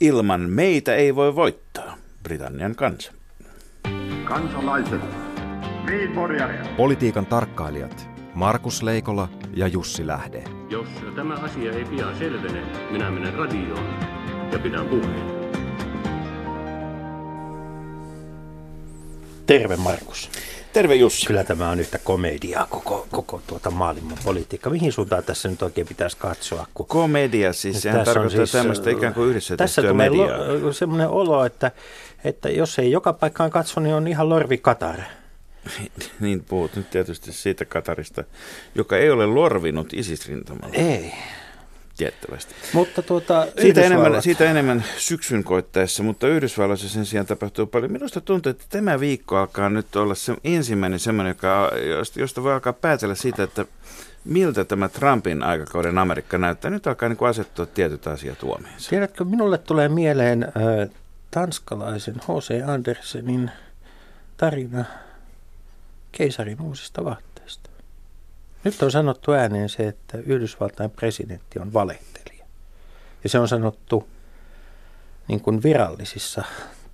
Ilman meitä ei voi voittaa. Britannian kansa. Kansalaiset. Niin, Politiikan tarkkailijat Markus Leikola ja Jussi Lähde. Jos tämä asia ei pian selvene, minä menen radioon ja pidän puheen. Terve Markus. Terve Jussi. Kyllä tämä on yhtä komediaa koko, koko tuota maailman politiikka. Mihin suuntaan tässä nyt oikein pitäisi katsoa? Kun Komedia siis, sehän tarkoittaa siis, tämmöistä ikään kuin yhdessä Tässä tulee lo, semmoinen olo, että, että jos ei joka paikkaan katso, niin on ihan lorvi Katar. niin puhut nyt tietysti siitä Katarista, joka ei ole lorvinut ISIS-rintamalla. Ei tiettävästi. Mutta tuota, siitä, enemmän, siitä enemmän syksyn koittaessa, mutta Yhdysvalloissa sen sijaan tapahtuu paljon. Minusta tuntuu, että tämä viikko alkaa nyt olla se ensimmäinen semmoinen, joka, josta voi alkaa päätellä siitä, että miltä tämä Trumpin aikakauden Amerikka näyttää. Nyt alkaa niin asettua tietyt asiat huomioon. Tiedätkö, minulle tulee mieleen äh, tanskalaisen H.C. Andersenin tarina keisarin uusista vaatteista. Nyt on sanottu ääneen se, että Yhdysvaltain presidentti on valehtelija. Ja se on sanottu niin kuin virallisissa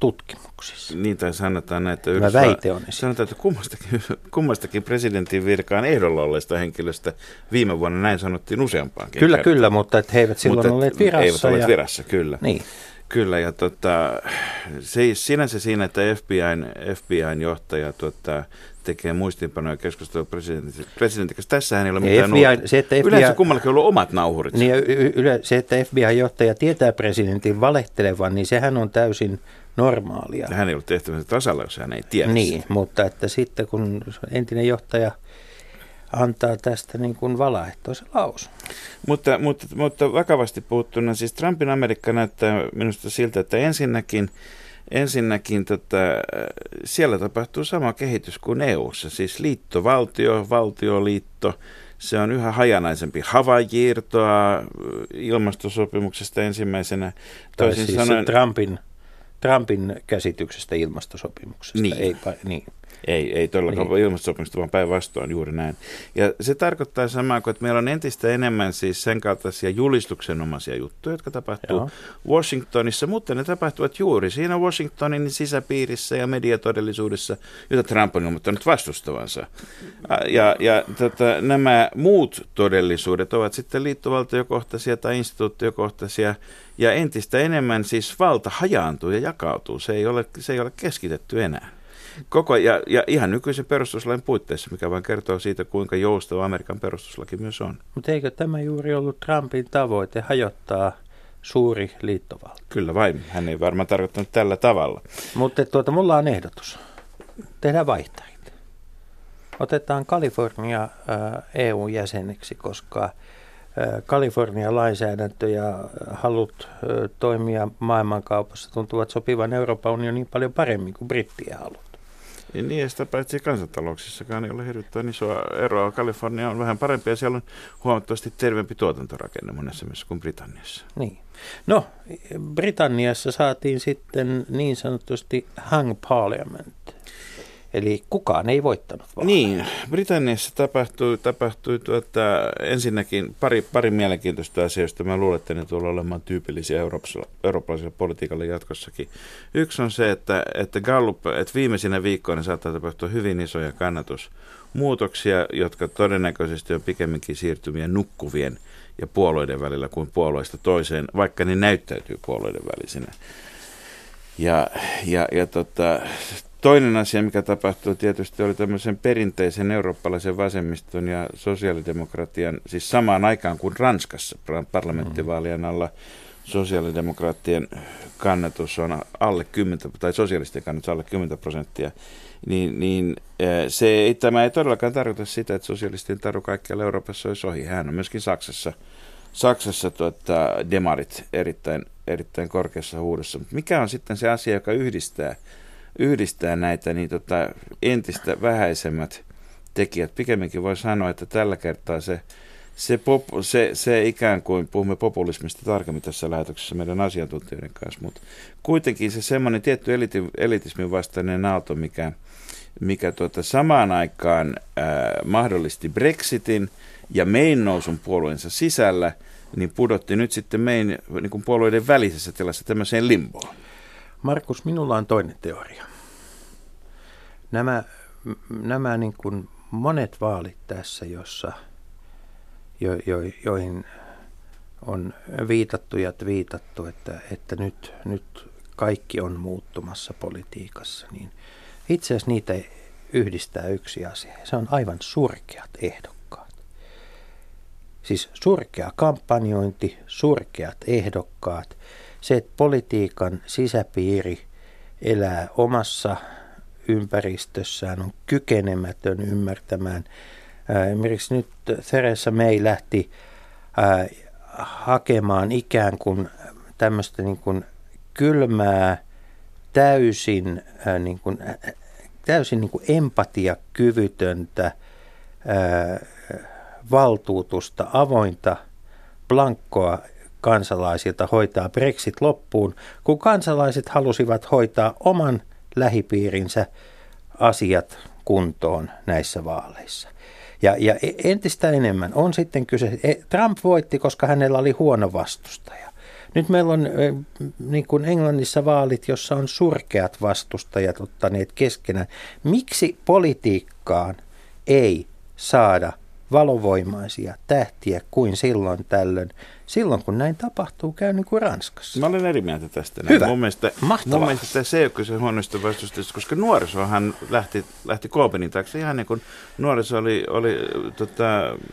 tutkimuksissa. Niin, tai sanotaan, että Yhdysva- väite on Sanotaan, että kummastakin, kummastakin presidentin virkaan ehdolla olleista henkilöstä viime vuonna näin sanottiin useampaankin Kyllä, kertaa. kyllä, mutta että he eivät silloin mutta, olleet virassa. Eivät olleet ja... virassa, kyllä. Niin. Kyllä, ja tota, se, sinänsä siinä, että FBIn, FBIn johtaja tota, tekee muistiinpanoja keskustelua presidentin, presidentin kanssa. Tässähän ei ole mitään FBI, se, että FBI, Yleensä kummallakin on ollut omat nauhurit. Niin, yle, se, että FBI-johtaja tietää presidentin valehtelevan, niin sehän on täysin normaalia. Hän ei ollut tehtävänsä tasalla, jos hän ei tiedä Niin, sitä. mutta että sitten kun entinen johtaja antaa tästä niin kuin valaehtoisen lausun. Mutta, mutta, mutta vakavasti puhuttuna, siis Trumpin Amerikka näyttää minusta siltä, että ensinnäkin – Ensinnäkin tota, siellä tapahtuu sama kehitys kuin EU:ssa, siis liittovaltio, valtioliitto, se on yhä hajanaisempi. Havajiirtoa ilmastosopimuksesta ensimmäisenä. Toisin siis sanoen, Trumpin, Trumpin käsityksestä ilmastosopimuksesta. Niin. Ei, niin. Ei, ei todellakaan niin. ilmastosopimusta, vaan päinvastoin juuri näin. Ja se tarkoittaa samaa kuin, että meillä on entistä enemmän siis sen kaltaisia julistuksenomaisia juttuja, jotka tapahtuu Joo. Washingtonissa, mutta ne tapahtuvat juuri siinä Washingtonin sisäpiirissä ja mediatodellisuudessa, jota Trump on ilmoittanut vastustavansa. Ja, ja tota, nämä muut todellisuudet ovat sitten liittovaltiokohtaisia tai instituutiokohtaisia, ja entistä enemmän siis valta hajaantuu ja jakautuu. Se ei ole, se ei ole keskitetty enää. Koko, ja, ja ihan nykyisen perustuslain puitteissa, mikä vain kertoo siitä, kuinka joustava Amerikan perustuslaki myös on. Mutta eikö tämä juuri ollut Trumpin tavoite hajottaa suuri liittovaltio? Kyllä vain. Hän ei varmaan tarkoittanut tällä tavalla. Mutta tuota, mulla on ehdotus. Tehdään vaihtarit. Otetaan Kalifornia äh, EU-jäseneksi, koska äh, Kalifornian lainsäädäntö ja halut äh, toimia maailmankaupassa tuntuvat sopivan Euroopan unionin paljon paremmin kuin brittien halut. Niin, ja sitä paitsi kansantalouksissakaan ei ole hirvittävän isoa eroa. Kalifornia on vähän parempi ja siellä on huomattavasti terveempi tuotantorakenne monessa mielessä kuin Britanniassa. Niin. No, Britanniassa saatiin sitten niin sanotusti hang parliament. Eli kukaan ei voittanut vaaleja. Niin, Britanniassa tapahtui, tapahtui tuota, ensinnäkin pari, pari mielenkiintoista asiaa, joista mä luulen, että ne tulee olemaan tyypillisiä eurooppalaiselle politiikalle jatkossakin. Yksi on se, että, että Gallup, että viimeisinä viikkoina saattaa tapahtua hyvin isoja kannatusmuutoksia, jotka todennäköisesti on pikemminkin siirtymiä nukkuvien ja puolueiden välillä kuin puolueista toiseen, vaikka ne näyttäytyy puolueiden välisinä. Ja, ja, ja tota, Toinen asia, mikä tapahtui tietysti, oli tämmöisen perinteisen eurooppalaisen vasemmiston ja sosiaalidemokratian, siis samaan aikaan kuin Ranskassa parlamenttivaalien alla sosiaalidemokraattien kannatus on alle 10, tai sosialistien kannatus alle 10 prosenttia, niin, niin se ei, tämä ei todellakaan tarkoita sitä, että sosialistien taru kaikkialla Euroopassa olisi ohi. Hän on myöskin Saksassa, Saksassa tuota, demarit erittäin, erittäin korkeassa huudossa. Mikä on sitten se asia, joka yhdistää yhdistää näitä niin tota, entistä vähäisemmät tekijät. Pikemminkin voi sanoa, että tällä kertaa se, se, pop, se, se ikään kuin, puhumme populismista tarkemmin tässä lähetyksessä meidän asiantuntijoiden kanssa, mutta kuitenkin se semmoinen tietty eliti, elitismin vastainen aalto, mikä, mikä tuota, samaan aikaan ää, mahdollisti Brexitin ja mein nousun puolueensa sisällä – niin pudotti nyt sitten meidän niin kuin puolueiden välisessä tilassa tämmöiseen limboon. Markus, minulla on toinen teoria. Nämä, nämä niin kuin monet vaalit tässä, jossa, jo, jo, joihin on viitattu ja viitattu, että, että nyt, nyt kaikki on muuttumassa politiikassa, niin itse asiassa niitä yhdistää yksi asia. Se on aivan surkeat ehdokkaat. Siis surkea kampanjointi, surkeat ehdokkaat, se, että politiikan sisäpiiri elää omassa ympäristössään, on kykenemätön ymmärtämään. Esimerkiksi nyt Theresa May lähti hakemaan ikään kuin tämmöistä niin kuin kylmää, täysin, äh, niin kuin, äh, täysin niin kuin empatiakyvytöntä äh, valtuutusta, avointa blankkoa kansalaisilta hoitaa Brexit loppuun, kun kansalaiset halusivat hoitaa oman lähipiirinsä asiat kuntoon näissä vaaleissa. Ja, ja e, entistä enemmän on sitten kyse, e, Trump voitti, koska hänellä oli huono vastustaja. Nyt meillä on niin kuin Englannissa vaalit, jossa on surkeat vastustajat ottaneet keskenään. Miksi politiikkaan ei saada valovoimaisia tähtiä kuin silloin tällöin. Silloin kun näin tapahtuu, käy niin kuin Ranskassa. Mä olen eri mieltä tästä. Näin. Hyvä. Mun mielestä, Mahtavaa. mun mielestä se ei ole kyse huonoista vastustajista, koska nuorisohan lähti, lähti Koopenin taakse ihan niin kuin nuoriso oli, oli tota,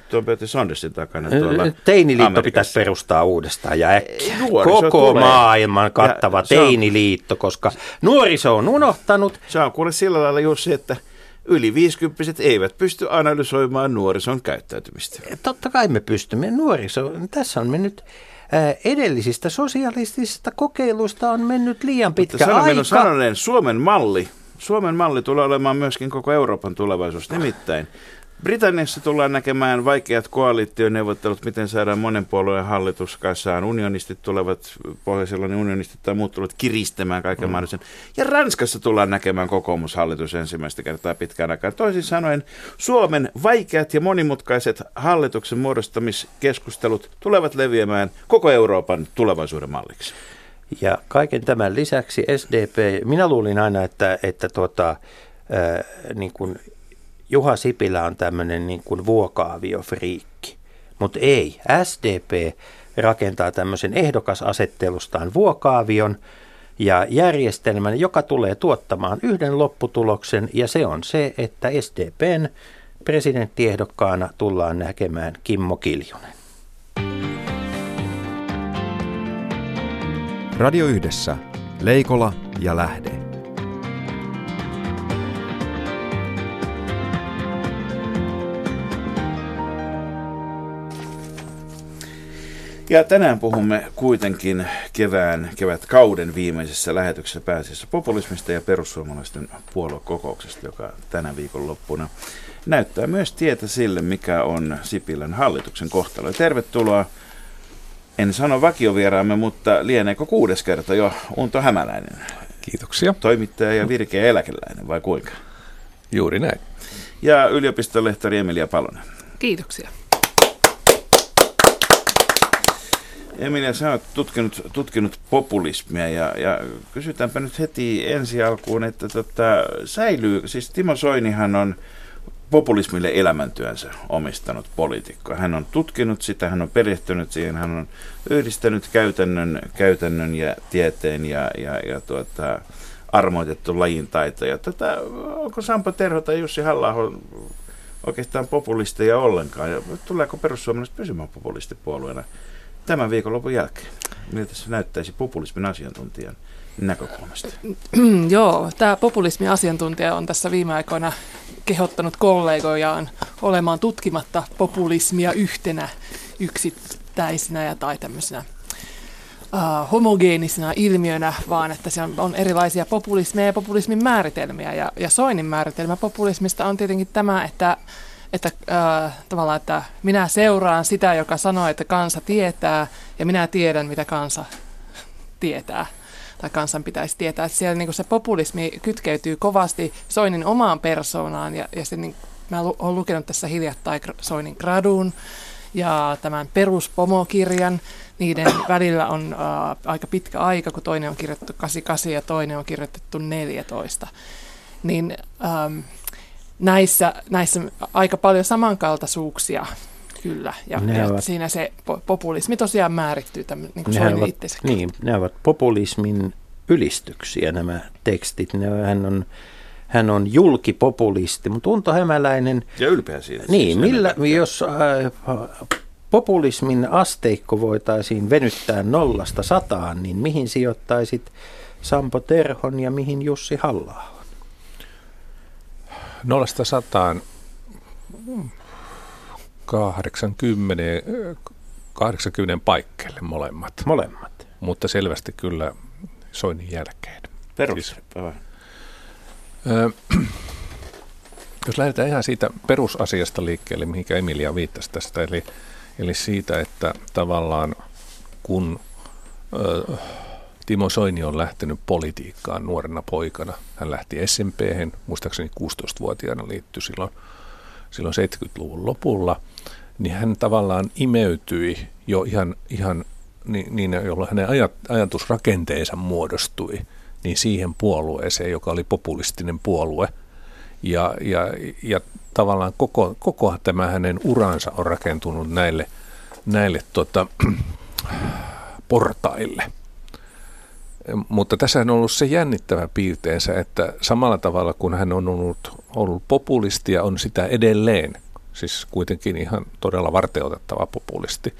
tuon Bertie Saundersin takana tuolla Teiniliitto Amerikassa. pitäisi perustaa uudestaan ja äkkiä. Nuoriso Koko tulee. maailman kattava Ja se on- teiniliitto, koska nuoriso on unohtanut Se on kuule sillä lailla Jussi, että yli 50 eivät pysty analysoimaan nuorison käyttäytymistä. Totta kai me pystymme. Nuoriso, tässä on mennyt ää, edellisistä sosialistisista kokeiluista on mennyt liian pitkä Mutta sanon aika. minun sanoneen, Suomen malli, Suomen malli tulee olemaan myöskin koko Euroopan tulevaisuus. Nimittäin Britanniassa tullaan näkemään vaikeat koalitioneuvottelut, miten saadaan monen puolueen hallitus kasaan. Unionistit tulevat, pohjoisella unionistit tai muut tulevat kiristämään kaiken mm. mahdollisen. Ja Ranskassa tullaan näkemään kokoomushallitus ensimmäistä kertaa pitkään aikaan. Toisin sanoen Suomen vaikeat ja monimutkaiset hallituksen muodostamiskeskustelut tulevat leviämään koko Euroopan tulevaisuuden malliksi. Ja kaiken tämän lisäksi SDP, minä luulin aina, että, että tuota, ää, niin kuin Juha Sipilä on tämmöinen niin kuin vuokaaviofriikki. Mutta ei, SDP rakentaa tämmöisen ehdokasasettelustaan vuokaavion ja järjestelmän, joka tulee tuottamaan yhden lopputuloksen, ja se on se, että SDPn presidenttiehdokkaana tullaan näkemään Kimmo Kiljunen. Radio Yhdessä. Leikola ja Lähde. Ja tänään puhumme kuitenkin kevään, kevätkauden viimeisessä lähetyksessä pääasiassa populismista ja perussuomalaisten puoluekokouksesta, joka tänä viikon loppuna näyttää myös tietä sille, mikä on Sipilän hallituksen kohtalo. Ja tervetuloa, en sano vakiovieraamme, mutta lieneekö kuudes kerta jo Unto Hämäläinen, Kiitoksia. toimittaja ja virkeä eläkeläinen vai kuinka? Juuri näin. Ja yliopistolehtori Emilia Palonen. Kiitoksia. Emilia, sä oot tutkinut, tutkinut populismia ja, ja kysytäänpä nyt heti ensi alkuun, että tota, säilyy, siis Timo Soinihan on populismille elämäntyönsä omistanut poliitikko. Hän on tutkinut sitä, hän on perehtynyt siihen, hän on yhdistänyt käytännön, käytännön ja tieteen ja, ja, ja tuota, armoitettu lajin taitoja. Tätä, onko Sampo Terho tai Jussi halla oikeastaan populisteja ollenkaan? Ja tuleeko perussuomalaiset pysymään populistipuolueena tämän viikonlopun jälkeen? Miltä se näyttäisi populismin asiantuntijan näkökulmasta? Joo, tämä populismi-asiantuntija on tässä viime aikoina kehottanut kollegojaan olemaan tutkimatta populismia yhtenä yksittäisenä ja tai tämmöisenä uh, homogeenisena ilmiönä, vaan että se on, on erilaisia populismeja ja populismin määritelmiä. Ja, ja Soinin määritelmä populismista on tietenkin tämä, että että äh, tavallaan, että minä seuraan sitä, joka sanoo, että kansa tietää, ja minä tiedän, mitä kansa tietää tai kansan pitäisi tietää. Että siellä niin se populismi kytkeytyy kovasti Soinin omaan persoonaan, ja, ja se, niin, mä olen lukenut tässä hiljattain Soinin gradun, ja tämän peruspomokirjan. Niiden välillä on äh, aika pitkä aika, kun toinen on kirjoitettu 88 ja toinen on kirjoitettu 14. Niin ähm, näissä, näissä aika paljon samankaltaisuuksia kyllä. Ja, ja ovat, siinä se populismi tosiaan määrittyy tämän, niin kuin Soini ovat, Niin, ne ovat populismin ylistyksiä nämä tekstit. Ne, hän on hän on julkipopulisti, mutta Unto Hämäläinen... Ja ylpeä siitä. Niin, siis millä, jos äh, populismin asteikko voitaisiin venyttää nollasta sataan, niin mihin sijoittaisit Sampo Terhon ja mihin Jussi halla Nollasta sataan 80, 80 paikkeille molemmat. Molemmat. Mutta selvästi kyllä Soinin jälkeen. Perus. Siis, jos lähdetään ihan siitä perusasiasta liikkeelle, mihinkä Emilia viittasi tästä, eli, eli siitä, että tavallaan kun ö, Timo Soini on lähtenyt politiikkaan nuorena poikana, hän lähti SMP, muistaakseni 16-vuotiaana liittyi silloin, silloin 70-luvun lopulla, niin hän tavallaan imeytyi jo ihan, ihan niin, niin jolloin hänen ajat, ajatusrakenteensa muodostui – niin siihen puolueeseen, joka oli populistinen puolue. Ja, ja, ja tavallaan koko, koko tämä hänen uransa on rakentunut näille, näille tota, portaille. Mutta tässä on ollut se jännittävä piirteensä, että samalla tavalla kun hän on ollut, ollut populisti ja on sitä edelleen, siis kuitenkin ihan todella varteutettava populisti,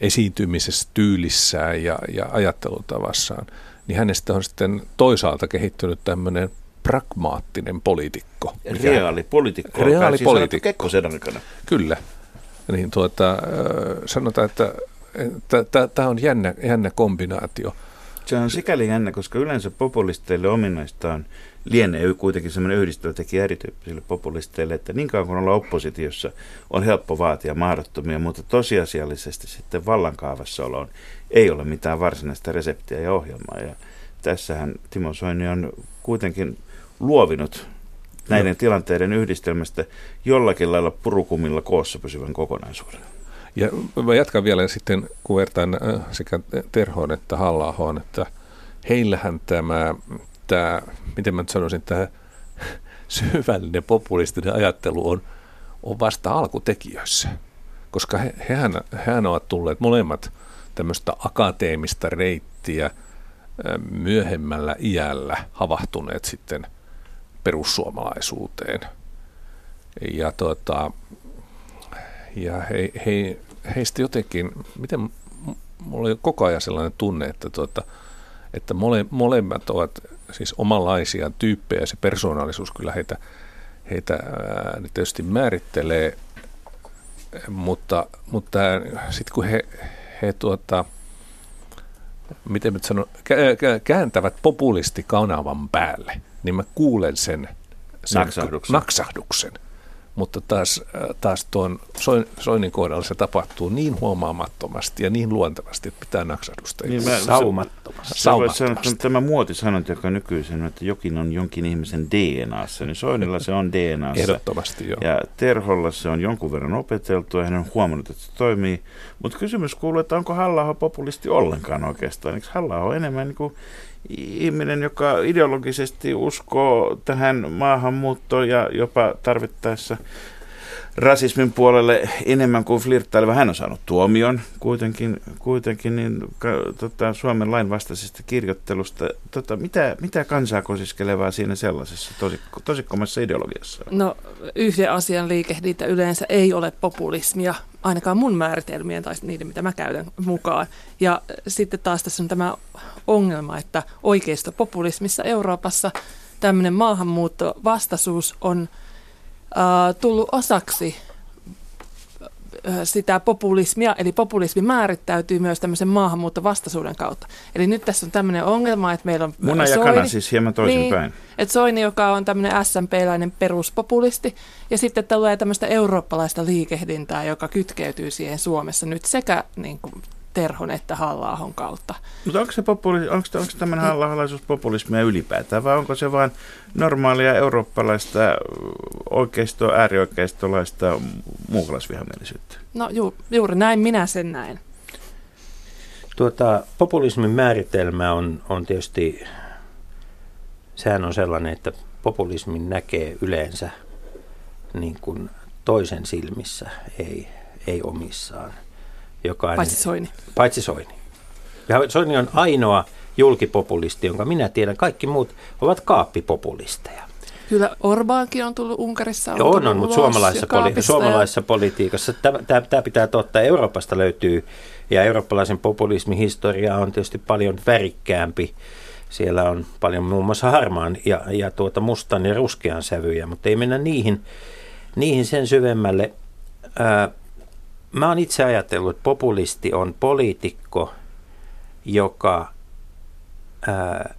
esiintymisessä tyylissään ja, ja ajattelutavassaan – niin hänestä on sitten toisaalta kehittynyt tämmöinen pragmaattinen poliitikko. Reaalipoliitikko. Reaalipoliitikko. Siis aikana. Kyllä. Niin tuota, sanotaan, että tämä on jännä, jännä kombinaatio. Se on sikäli jännä, koska yleensä populisteille ominaista on lienee kuitenkin semmoinen yhdistävä tekijä erityyppisille populisteille, että niin kauan kuin ollaan oppositiossa, on helppo vaatia mahdottomia, mutta tosiasiallisesti sitten vallankaavassa oloon ei ole mitään varsinaista reseptiä ja ohjelmaa. Ja tässähän Timo Soini on kuitenkin luovinut näiden no. tilanteiden yhdistelmästä jollakin lailla purukumilla koossa pysyvän kokonaisuuden. Ja mä jatkan vielä sitten, kun vertaan äh, sekä Terhoon että halla että heillähän tämä, tämä, miten mä nyt sanoisin, tämä syvällinen populistinen ajattelu on, on vasta alkutekijöissä. Koska he, hehän, hehän ovat tulleet molemmat tämmöistä akateemista reittiä myöhemmällä iällä havahtuneet sitten perussuomalaisuuteen. Ja, tota, ja he, he, heistä jotenkin, miten mulla oli koko ajan sellainen tunne, että, tuota, että mole, molemmat ovat siis omanlaisia tyyppejä, se persoonallisuus kyllä heitä, heitä ää, tietysti määrittelee, mutta, mutta sitten kun he, he tuota, miten mä sanon, kääntävät populistikanavan päälle, niin mä kuulen sen, sen naksahduksen. naksahduksen mutta taas, äh, taas tuon Soinin kohdalla se tapahtuu niin huomaamattomasti ja niin luontevasti, että pitää naksahdusta. Niin mä, saumattomasti. saumattomasti. Sanoa, tämä muotisanonta, joka nykyisin että jokin on jonkin ihmisen DNAssa, niin Soinilla se on DNAssa. Ehdottomasti joo. Ja Terholla se on jonkun verran opeteltu ja hän on huomannut, että se toimii. Mutta kysymys kuuluu, että onko halla populisti ollenkaan oikeastaan? Eikö halla enemmän niin kuin ihminen, joka ideologisesti uskoo tähän maahanmuuttoon ja jopa tarvittaessa rasismin puolelle enemmän kuin flirttaileva. Hän on saanut tuomion kuitenkin, kuitenkin niin, ka, tota, Suomen lain vastaisesta kirjoittelusta. Tota, mitä, mitä kansaa kosiskelevaa siinä sellaisessa tosikko, tosikkomassa ideologiassa? No yhden asian liikehdintä yleensä ei ole populismia, ainakaan mun määritelmien tai niiden, mitä mä käytän mukaan. Ja sitten taas tässä on tämä ongelma, että populismissa Euroopassa tämmöinen maahanmuuttovastaisuus on äh, tullut osaksi sitä populismia, eli populismi määrittäytyy myös tämmöisen maahanmuuttovastaisuuden kautta. Eli nyt tässä on tämmöinen ongelma, että meillä on Muna ja Soini, kana siis hieman toisinpäin. Niin, että Soini, joka on tämmöinen SMP-läinen peruspopulisti, ja sitten tulee tämmöistä eurooppalaista liikehdintää, joka kytkeytyy siihen Suomessa nyt sekä niin kuin, Terhon että halla kautta. Mutta onko, se populi, onko, onko tämmöinen halla populismia ylipäätään vai onko se vain normaalia eurooppalaista oikeisto, äärioikeistolaista muukalaisvihamielisyyttä? No ju, juuri näin minä sen näen. Tuota, populismin määritelmä on, on tietysti, sehän on sellainen, että populismin näkee yleensä niin kuin toisen silmissä, ei, ei omissaan. Jokainen, paitsi Soini. Paitsi Soini. Ja Soini on ainoa julkipopulisti, jonka minä tiedän. Kaikki muut ovat kaappipopulisteja. Kyllä Orbaankin on tullut Unkarissa. On, on, on mutta suomalaisessa, poli- suomalaisessa politiikassa tämä pitää totta. Euroopasta löytyy, ja eurooppalaisen populismin historia on tietysti paljon värikkäämpi. Siellä on paljon muun muassa harmaan ja, ja tuota mustan ja ruskean sävyjä, mutta ei mennä niihin, niihin sen syvemmälle. Ää, mä oon itse ajatellut, että populisti on poliitikko, joka ää,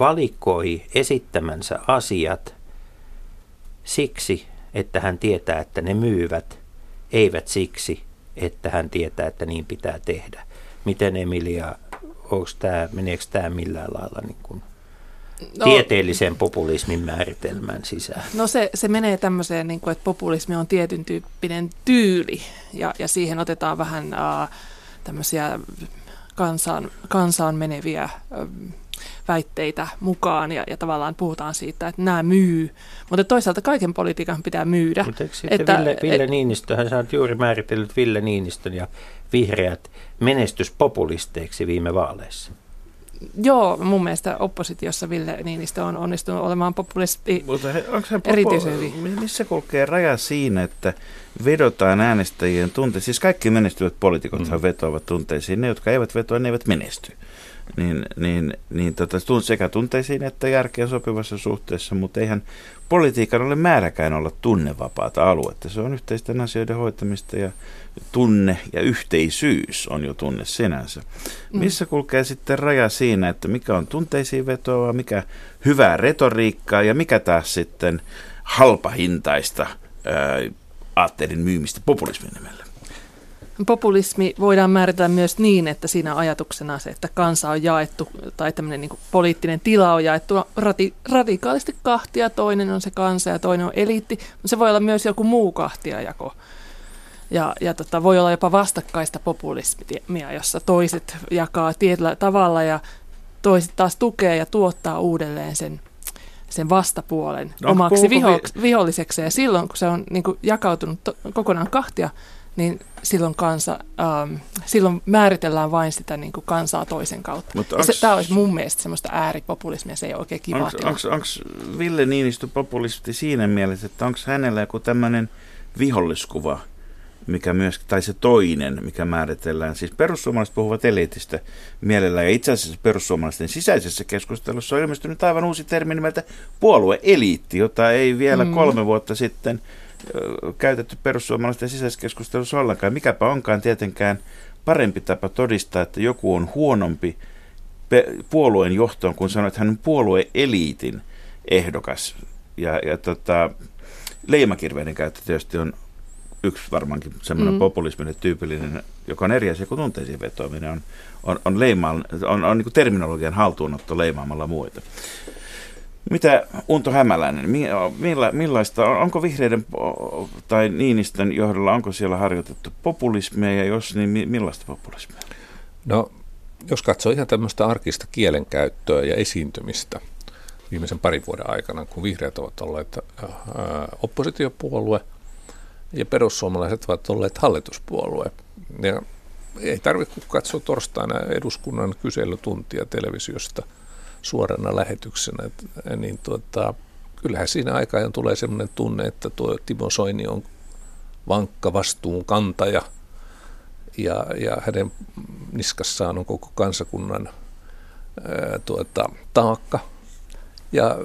valikoi esittämänsä asiat siksi, että hän tietää, että ne myyvät, eivät siksi, että hän tietää, että niin pitää tehdä. Miten Emilia, onko tämä, meneekö tämä millään lailla niin kuin no, tieteellisen populismin määritelmän sisään? No se, se menee tämmöiseen, niin kuin, että populismi on tietyn tyyppinen tyyli ja, ja siihen otetaan vähän uh, tämmöisiä kansaan, kansaan meneviä uh, väitteitä mukaan ja, ja tavallaan puhutaan siitä, että nämä myy. Mutta toisaalta kaiken politiikan pitää myydä. Mutta että, Ville, Ville et, Niinistöhän sä oot juuri määritellyt Ville Niinistön ja vihreät menestyspopulisteiksi viime vaaleissa. Joo, mun mielestä oppositiossa Ville Niinistö on onnistunut olemaan populisti Mutta he, onko se erityisen hyvin. Missä kulkee raja siinä, että vedotaan äänestäjien tunteisiin? Siis kaikki menestyvät poliitikot mm. vetoavat tunteisiin. Ne, jotka eivät vetoa, ne eivät menesty niin, niin, niin tota, sekä tunteisiin että järkeen sopivassa suhteessa, mutta eihän politiikan ole määräkään olla tunnevapaata aluetta. Se on yhteisten asioiden hoitamista ja tunne ja yhteisyys on jo tunne sinänsä. Mm. Missä kulkee sitten raja siinä, että mikä on tunteisiin vetoa, mikä hyvää retoriikkaa ja mikä taas sitten halpahintaista ää, aatteiden myymistä populismin nimellä? Populismi voidaan määritellä myös niin, että siinä ajatuksena se, että kansa on jaettu tai tämmöinen niin poliittinen tila on jaettu rati, radikaalisti kahtia. Toinen on se kansa ja toinen on eliitti, mutta se voi olla myös joku muu kahtiajako. Ja, ja tota, voi olla jopa vastakkaista populismia, jossa toiset jakaa tietyllä tavalla ja toiset taas tukee ja tuottaa uudelleen sen, sen vastapuolen no, omaksi viho, viholliseksi. Ja silloin, kun se on niin kuin, jakautunut to, kokonaan kahtia, niin silloin, kansa, ähm, silloin määritellään vain sitä niin kuin kansaa toisen kautta. Mutta onks, se, tämä olisi mun mielestä semmoista ääripopulismia, se ei ole oikein kiva Onko Ville Niinistö populisti siinä mielessä, että onko hänellä joku tämmöinen viholliskuva, mikä myös, tai se toinen, mikä määritellään. Siis perussuomalaiset puhuvat eliitistä mielellään, ja itse asiassa perussuomalaisten sisäisessä keskustelussa on ilmestynyt aivan uusi termi nimeltä puolueeliitti, jota ei vielä mm. kolme vuotta sitten – käytetty perussuomalaisten sisäiskeskustelussa ollenkaan. Mikäpä onkaan tietenkään parempi tapa todistaa, että joku on huonompi puolueen johtoon, kun sanoo, että hän on puolueeliitin ehdokas. Ja, ja tota, leimakirveiden käyttö tietysti on yksi varmaankin semmoinen mm. populismille tyypillinen, joka on eri asia kuin tunteisiin vetoaminen, on, on, on, leima, on, on niin terminologian haltuunotto leimaamalla muita. Mitä Unto Hämäläinen, milla, millaista, onko vihreiden tai Niinistön johdolla, onko siellä harjoitettu populismia ja jos niin millaista populismia? No, jos katsoo ihan tämmöistä arkista kielenkäyttöä ja esiintymistä viimeisen parin vuoden aikana, kun vihreät ovat olleet oppositiopuolue ja perussuomalaiset ovat olleet hallituspuolue. Ja ei tarvitse katsoa torstaina eduskunnan kyselytuntia televisiosta – suorana lähetyksenä, niin tuota, kyllähän siinä aikaan tulee sellainen tunne, että tuo Timo Soini on vankka vastuun kantaja ja, ja hänen niskassaan on koko kansakunnan ää, tuota, taakka. Ja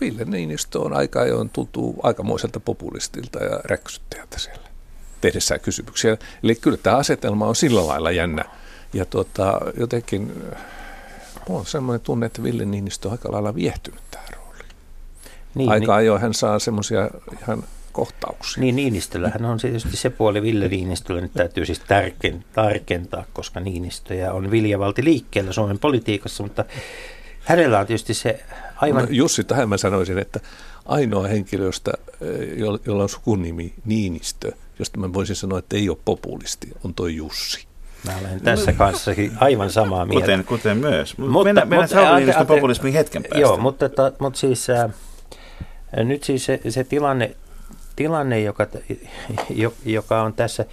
Ville Niinistö on aika ajoin tultu aikamoiselta populistilta ja räksyttäjältä siellä tehdessään kysymyksiä. Eli kyllä tämä asetelma on sillä lailla jännä. Ja tuota, jotenkin on semmoinen tunne, että Ville Niinistö on aika lailla viehtynyt tähän rooliin. Niin, aika niin. ajoin hän saa semmoisia ihan kohtauksia. Niin Niinistöllähän on tietysti se puoli Ville Niinistöllä, nyt täytyy siis tärken, tarkentaa, koska Niinistöjä on viljavalti liikkeellä Suomen politiikassa, mutta hänellä on tietysti se aivan... No, Jussi, tähän mä sanoisin, että ainoa henkilö, josta, eh, jo- jolla on sukunimi Niinistö, josta mä voisin sanoa, että ei ole populisti, on toi Jussi. Mä olen tässä kanssa aivan samaa mieltä. Kuten, kuten myös. Mutta- Mutta, mennään mennään mutta- Sauli populismin hetken päästä. Joo, mutta, mutta, mutta siis äh, nyt siis se, se tilanne, tilanne joka, jo- joka on tässä,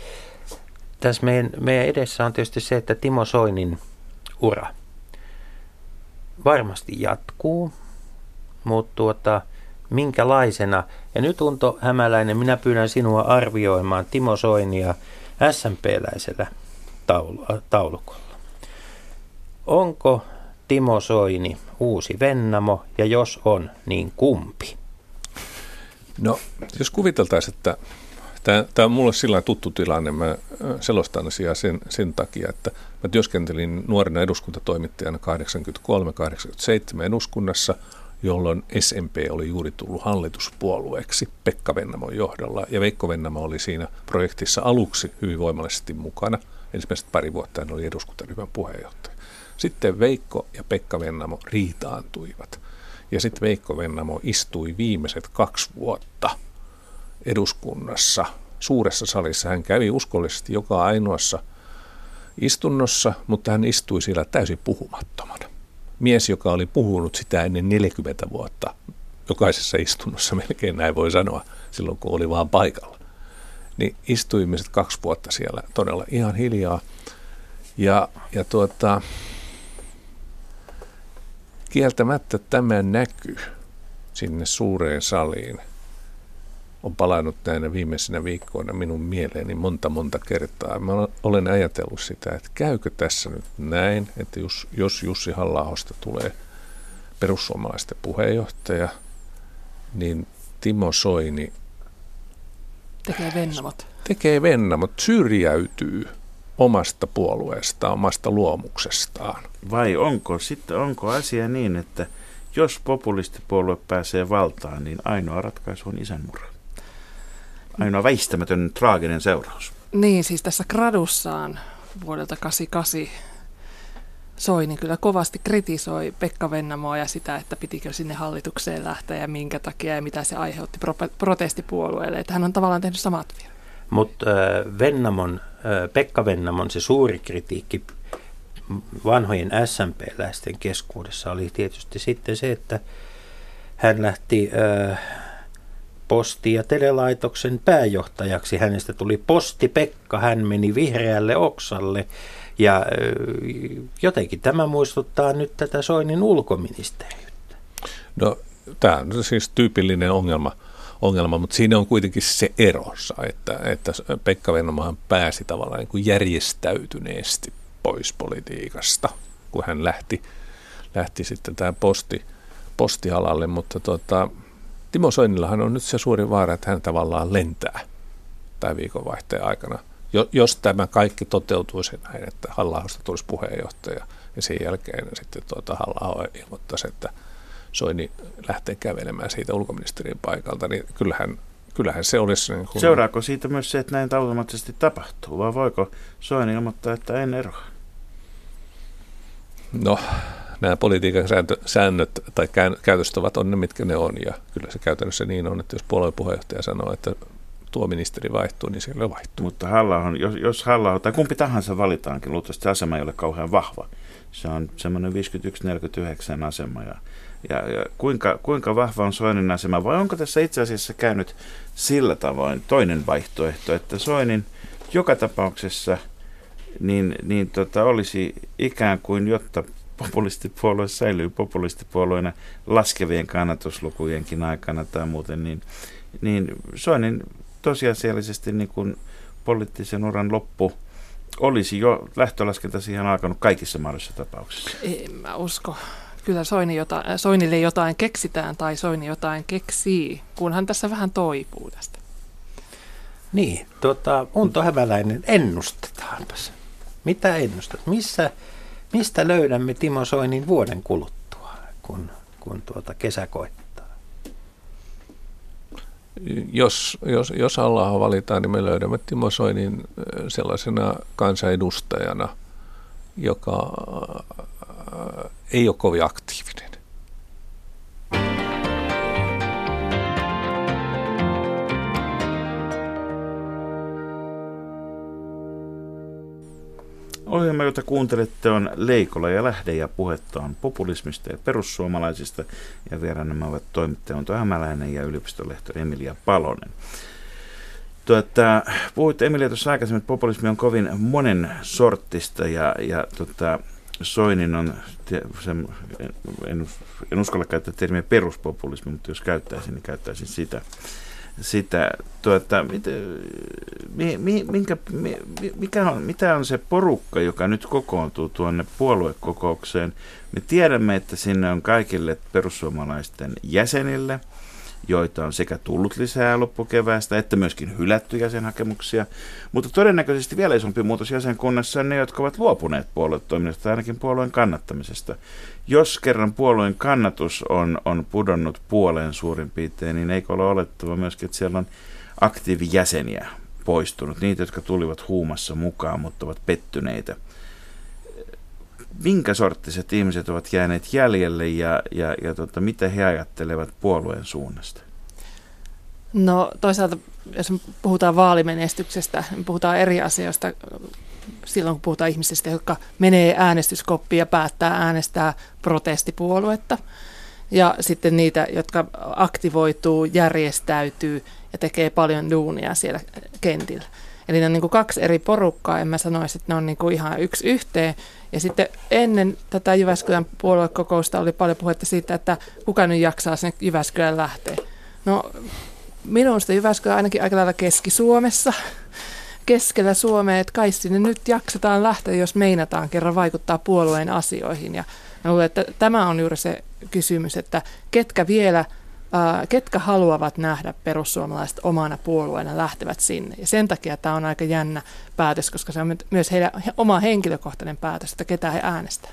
tässä meidän, meidän edessä on tietysti se, että Timo Soinin ura varmasti jatkuu, mutta tuota, minkälaisena. Ja nyt Unto Hämäläinen, minä pyydän sinua arvioimaan Timo Soinia SMP-läisellä taulukolla. Onko Timo Soini uusi Vennamo ja jos on, niin kumpi? No, jos kuviteltaisiin, että tämä on mulle sillä tuttu tilanne, mä ö, selostan asiaa sen, sen takia, että mä työskentelin nuorena eduskuntatoimittajana 83-87 eduskunnassa, jolloin SMP oli juuri tullut hallituspuolueeksi Pekka Vennamon johdolla, ja Veikko Vennamo oli siinä projektissa aluksi hyvin voimallisesti mukana. Ensimmäiset pari vuotta hän oli eduskuntaryhmän puheenjohtaja. Sitten Veikko ja Pekka Vennamo riitaantuivat. Ja sitten Veikko Vennamo istui viimeiset kaksi vuotta eduskunnassa, suuressa salissa. Hän kävi uskollisesti joka ainoassa istunnossa, mutta hän istui siellä täysin puhumattomana. Mies, joka oli puhunut sitä ennen 40 vuotta, jokaisessa istunnossa melkein näin voi sanoa, silloin kun oli vaan paikalla. Niin istui viimeiset kaksi vuotta siellä todella ihan hiljaa. Ja, ja tuota, kieltämättä tämä näkyy sinne suureen saliin on palannut näinä viimeisinä viikkoina minun mieleeni monta monta kertaa. Mä olen ajatellut sitä, että käykö tässä nyt näin, että jos, jos Jussi halla tulee perussuomalaisten puheenjohtaja, niin Timo Soini Tekee Vennamot. tekee venna, mutta syrjäytyy omasta puolueestaan, omasta luomuksestaan. Vai onko sitten onko asia niin, että jos populistipuolue pääsee valtaan, niin ainoa ratkaisu on isänmurha? Ainoa väistämätön traaginen seuraus. Niin, siis tässä gradussaan vuodelta 88 Soini kyllä kovasti kritisoi Pekka Vennamoa ja sitä, että pitikö sinne hallitukseen lähteä ja minkä takia ja mitä se aiheutti pro- protestipuolueelle. Että hän on tavallaan tehnyt samat virheet. Mutta Vennamon, Pekka Vennamon se suuri kritiikki vanhojen SMP-läisten keskuudessa oli tietysti sitten se, että hän lähti äh, posti- ja telelaitoksen pääjohtajaksi. Hänestä tuli posti Pekka, hän meni vihreälle oksalle ja äh, jotenkin tämä muistuttaa nyt tätä Soinin ulkoministeriötä. No, tämä on siis tyypillinen ongelma, ongelma, mutta siinä on kuitenkin se erossa, että, että Pekka Vennomahan pääsi tavallaan niin kuin järjestäytyneesti pois politiikasta, kun hän lähti, lähti sitten tämä posti, postialalle, mutta tota, Timo Soinillahan on nyt se suuri vaara, että hän tavallaan lentää tai viikonvaihteen aikana. Jo, jos tämä kaikki toteutuisi näin, että halla tulisi puheenjohtaja ja sen jälkeen sitten tuota halla ilmoittaisi, että Soini lähtee kävelemään siitä ulkoministerin paikalta, niin kyllähän, kyllähän se olisi... Niin kuin, Seuraako siitä myös se, että näin automaattisesti tapahtuu, vai voiko Soini ilmoittaa, että en eroa? No, nämä politiikan sääntö, säännöt tai käytöstavat on ne, mitkä ne on, ja kyllä se käytännössä niin on, että jos puolueen puheenjohtaja sanoo, että tuo ministeri vaihtuu, niin siellä vaihtuu. Mutta halla on, jos, jos halla tai kumpi tahansa valitaankin, luultavasti se asema ei ole kauhean vahva. Se on semmoinen 51-49 asema. Ja, ja, ja kuinka, kuinka vahva on Soinin asema, vai onko tässä itse asiassa käynyt sillä tavoin toinen vaihtoehto, että Soinin joka tapauksessa niin, niin tota, olisi ikään kuin, jotta populistipuolue säilyy populistipuolueena laskevien kannatuslukujenkin aikana tai muuten, niin, niin Soinin tosiasiallisesti niin kuin poliittisen uran loppu olisi jo lähtölaskenta siihen alkanut kaikissa mahdollisissa tapauksissa. En mä usko. Kyllä Soini jota, Soinille jotain keksitään tai Soini jotain keksii, kunhan tässä vähän toipuu tästä. Niin, tota, Unto Hämäläinen, ennustetaanpas. Mitä ennustat? Missä, mistä löydämme Timo Soinin vuoden kuluttua, kun, kun tuota kesä koittaa? Jos, jos, jos Allah valitaan, niin me löydämme Timo Soinin sellaisena kansanedustajana, joka ei ole kovin aktiivinen. Ohjelma, jota kuuntelette, on Leikola ja Lähde ja puhetta on populismista ja perussuomalaisista. Ja vieraanamme ovat toimittaja Hämäläinen ja yliopistolehtori Emilia Palonen. Tuota, puhuit Emilia tuossa aikaisemmin, että populismi on kovin monen sortista ja, ja tuota, Soinin on, se, en, en uskalla käyttää termiä peruspopulismi, mutta jos käyttäisin, niin käyttäisin sitä sitä, tuota, mit, mi, mi, minkä, mi, mikä on, mitä on se porukka, joka nyt kokoontuu tuonne puoluekokoukseen. Me tiedämme, että sinne on kaikille perussuomalaisten jäsenille – joita on sekä tullut lisää loppukeväästä, että myöskin hylätty jäsenhakemuksia. Mutta todennäköisesti vielä isompi muutos jäsenkunnassa on ne, jotka ovat luopuneet puoluetoiminnasta tai ainakin puolueen kannattamisesta. Jos kerran puolueen kannatus on, on pudonnut puoleen suurin piirtein, niin eikö ole olettava myöskin, että siellä on aktiivijäseniä poistunut, niitä, jotka tulivat huumassa mukaan, mutta ovat pettyneitä minkä sorttiset ihmiset ovat jääneet jäljelle ja, ja, ja tota, mitä he ajattelevat puolueen suunnasta? No toisaalta, jos puhutaan vaalimenestyksestä, niin puhutaan eri asioista silloin, kun puhutaan ihmisistä, jotka menee äänestyskoppiin ja päättää äänestää protestipuoluetta. Ja sitten niitä, jotka aktivoituu, järjestäytyy ja tekee paljon duunia siellä kentillä. Eli ne on niin kuin kaksi eri porukkaa, en mä sanoisi, että ne on niin kuin ihan yksi yhteen. Ja sitten ennen tätä Jyväskylän puoluekokousta oli paljon puhetta siitä, että kuka nyt jaksaa sinne Jyväskylän lähteä. No minusta Jyväskylä ainakin aika lailla Keski-Suomessa, keskellä Suomea, että kai sinne nyt jaksetaan lähteä, jos meinataan kerran vaikuttaa puolueen asioihin. Ja mä luulen, että tämä on juuri se kysymys, että ketkä vielä ketkä haluavat nähdä perussuomalaiset omana puolueena lähtevät sinne. Ja sen takia tämä on aika jännä päätös, koska se on myös heidän oma henkilökohtainen päätös, että ketä he äänestää.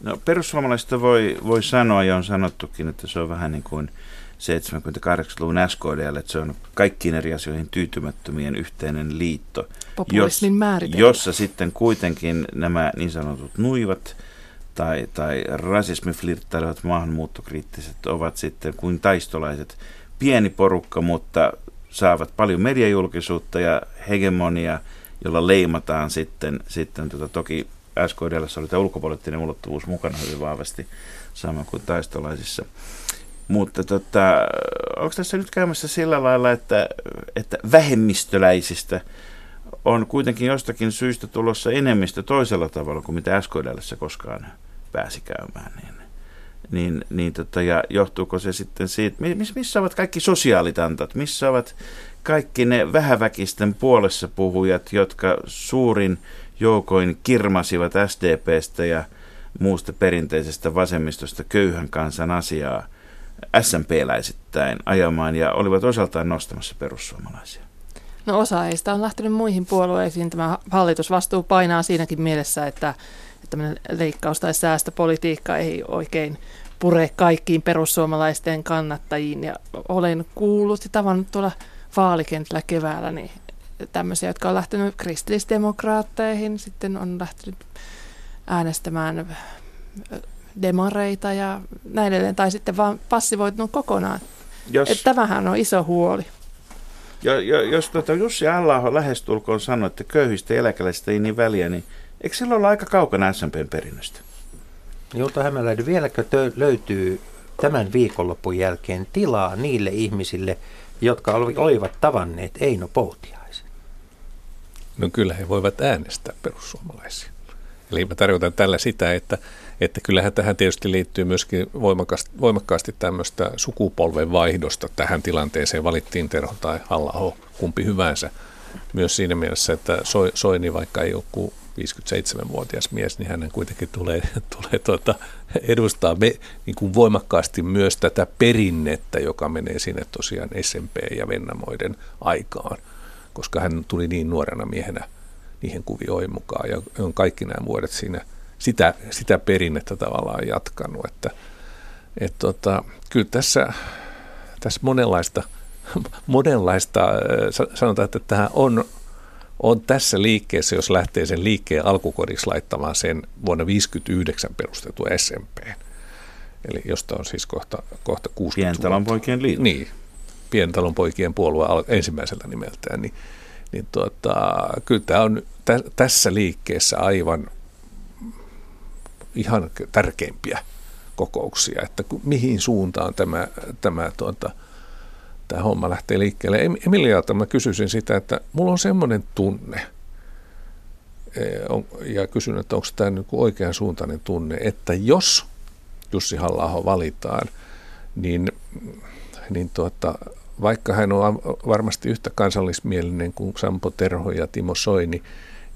No perussuomalaisista voi, voi sanoa, ja on sanottukin, että se on vähän niin kuin 78-luvun SKDL, että se on kaikkiin eri asioihin tyytymättömien yhteinen liitto, jos, jossa sitten kuitenkin nämä niin sanotut nuivat – tai, tai rasismiflirttailevat maahanmuuttokriittiset ovat sitten kuin taistolaiset. Pieni porukka, mutta saavat paljon mediajulkisuutta ja hegemonia, jolla leimataan sitten, sitten tota, toki SKDL oli tämä ulkopoliittinen ulottuvuus mukana hyvin vahvasti, sama kuin taistolaisissa. Mutta tota, onko tässä nyt käymässä sillä lailla, että, että vähemmistöläisistä on kuitenkin jostakin syystä tulossa enemmistö toisella tavalla kuin mitä SKDL koskaan pääsi käymään. Niin, niin, niin tota, ja johtuuko se sitten siitä, missä ovat kaikki sosiaalitantat, missä ovat kaikki ne vähäväkisten puolessa puhujat, jotka suurin joukoin kirmasivat SDPstä ja muusta perinteisestä vasemmistosta köyhän kansan asiaa SMP-läisittäin ajamaan ja olivat osaltaan nostamassa perussuomalaisia. No osa heistä on lähtenyt muihin puolueisiin. Tämä hallitusvastuu painaa siinäkin mielessä, että tämmöinen leikkaus- tai säästöpolitiikka ei oikein pure kaikkiin perussuomalaisten kannattajiin. Ja olen kuullut ja tavannut tuolla vaalikentällä keväällä niin tämmöisiä, jotka on lähtenyt kristillisdemokraatteihin, sitten on lähtenyt äänestämään demareita ja näin edelleen, tai sitten vaan passivoitunut kokonaan. Jos, että tämähän on iso huoli. Ja, ja, jos tuota Jussi Allah lähestulkoon sanoi, että köyhistä eläkeläisistä ei niin väliä, niin Eikö sillä olla aika kaukana SMPn perinnöstä? Jolta Hämäläinen, vieläkö tö- löytyy tämän viikonlopun jälkeen tilaa niille ihmisille, jotka olivat tavanneet Eino Poutiaisen? No kyllä he voivat äänestää perussuomalaisia. Eli mä tarkoitan tällä sitä, että, että kyllähän tähän tietysti liittyy myöskin voimakkaasti, voimakkaasti tämmöistä sukupolven vaihdosta tähän tilanteeseen. Valittiin Terho tai halla kumpi hyvänsä. Myös siinä mielessä, että Soini, vaikka ei ole 57-vuotias mies, niin hänen kuitenkin tulee, tulee tuota, edustaa me, niin kuin voimakkaasti myös tätä perinnettä, joka menee sinne tosiaan SMP ja Vennamoiden aikaan, koska hän tuli niin nuorena miehenä niihin kuvioihin mukaan ja on kaikki nämä vuodet siinä sitä, sitä perinnettä tavallaan jatkanut, että et tota, kyllä tässä, tässä monenlaista monenlaista, sanotaan, että tämä on, on tässä liikkeessä, jos lähtee sen liikkeen alkukodiksi laittamaan sen vuonna 1959 perustettu SMP. Eli josta on siis kohta, kohta 60 Pientalon poikien liitto. Niin, Pientalon poikien puolue ensimmäisellä nimeltään. Niin, niin tuota, kyllä tämä on tä, tässä liikkeessä aivan ihan tärkeimpiä kokouksia, että mihin suuntaan tämä, tämä, tuota, tämä homma lähtee liikkeelle. Emilialta mä kysyisin sitä, että mulla on semmoinen tunne, e, ja kysyn, että onko tämä niin oikean suuntainen tunne, että jos Jussi halla valitaan, niin, niin tuota, vaikka hän on varmasti yhtä kansallismielinen kuin Sampo Terho ja Timo Soini,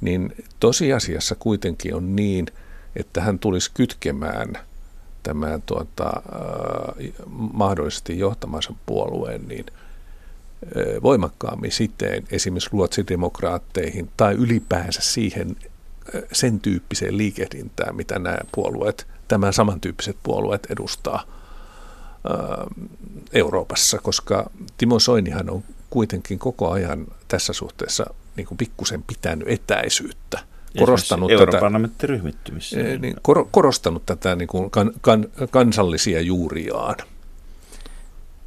niin tosiasiassa kuitenkin on niin, että hän tulisi kytkemään – tämän tuota, mahdollisesti johtamansa puolueen niin voimakkaammin siteen esimerkiksi luotsidemokraatteihin tai ylipäänsä siihen sen tyyppiseen liikehdintään, mitä nämä puolueet, tämän samantyyppiset puolueet edustaa Euroopassa, koska Timo Soinihan on kuitenkin koko ajan tässä suhteessa niin pikkusen pitänyt etäisyyttä – korostanut. Tätä, niin, kor, korostanut tätä niin kuin kan, kan, kansallisia juuriaan.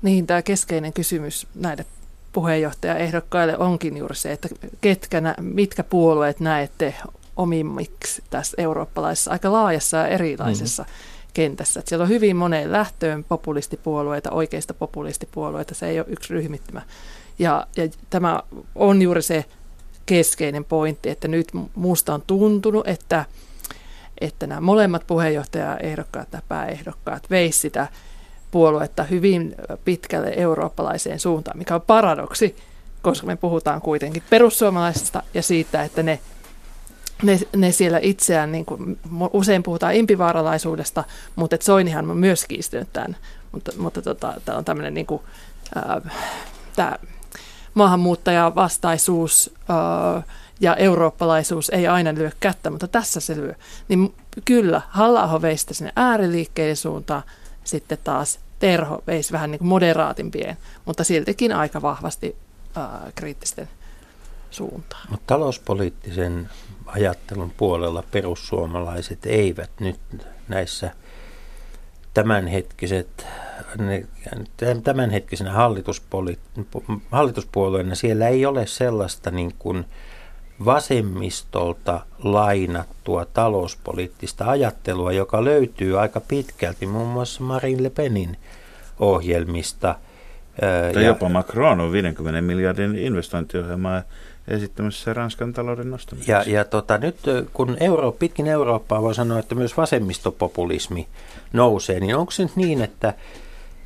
Niin, tämä keskeinen kysymys näille puheenjohtajaehdokkaille onkin juuri se, että ketkä, mitkä puolueet näette omimmiksi tässä eurooppalaisessa aika laajassa ja erilaisessa mm-hmm. kentässä. Että siellä on hyvin moneen lähtöön populistipuolueita, oikeista populistipuolueita, se ei ole yksi ryhmittymä. Ja, ja tämä on juuri se keskeinen pointti, että nyt muusta on tuntunut, että, että nämä molemmat puheenjohtajaehdokkaat ja pääehdokkaat veisivät sitä puoluetta hyvin pitkälle eurooppalaiseen suuntaan, mikä on paradoksi, koska me puhutaan kuitenkin perussuomalaisista ja siitä, että ne, ne, ne siellä itseään, niin kuin, usein puhutaan impivaaralaisuudesta, mutta Soinihan on myös kiistynyt tämän, mutta, mutta tota, tämä on tämmöinen niin kuin, äh, tämä maahanmuuttajavastaisuus ja eurooppalaisuus ei aina lyö kättä, mutta tässä se lyö. Niin kyllä, halla veisi sinne ääriliikkeiden suuntaan, sitten taas Terho veisi vähän niin kuin moderaatimpien, mutta siltikin aika vahvasti kriittisten suuntaan. Mutta talouspoliittisen ajattelun puolella perussuomalaiset eivät nyt näissä tämänhetkiset tämänhetkisenä hallituspuolueena siellä ei ole sellaista niin kuin vasemmistolta lainattua talouspoliittista ajattelua, joka löytyy aika pitkälti muun muassa Marine Le Penin ohjelmista. Tai ja, jopa Macron on 50 miljardin investointiohjelmaa esittämässä Ranskan talouden nostamiseksi. Ja, ja tota, nyt kun Euro, pitkin Eurooppaa voi sanoa, että myös vasemmistopopulismi nousee, niin onko se nyt niin, että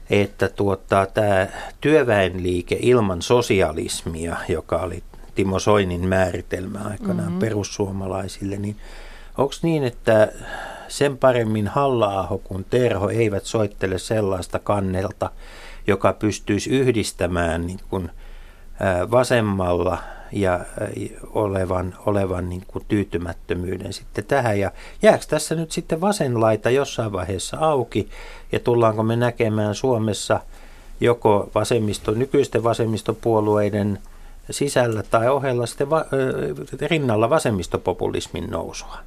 että tuota, tämä työväenliike ilman sosialismia, joka oli Timo Soinin määritelmä aikanaan mm-hmm. perussuomalaisille, niin onko niin, että sen paremmin halla kuin Terho eivät soittele sellaista kannelta, joka pystyisi yhdistämään niin kuin vasemmalla ja olevan, olevan niin kuin tyytymättömyyden sitten tähän. Ja jääkö tässä nyt sitten vasenlaita jossain vaiheessa auki ja tullaanko me näkemään Suomessa joko vasemmisto, nykyisten vasemmistopuolueiden sisällä tai ohella sitten va, rinnalla vasemmistopopulismin nousua?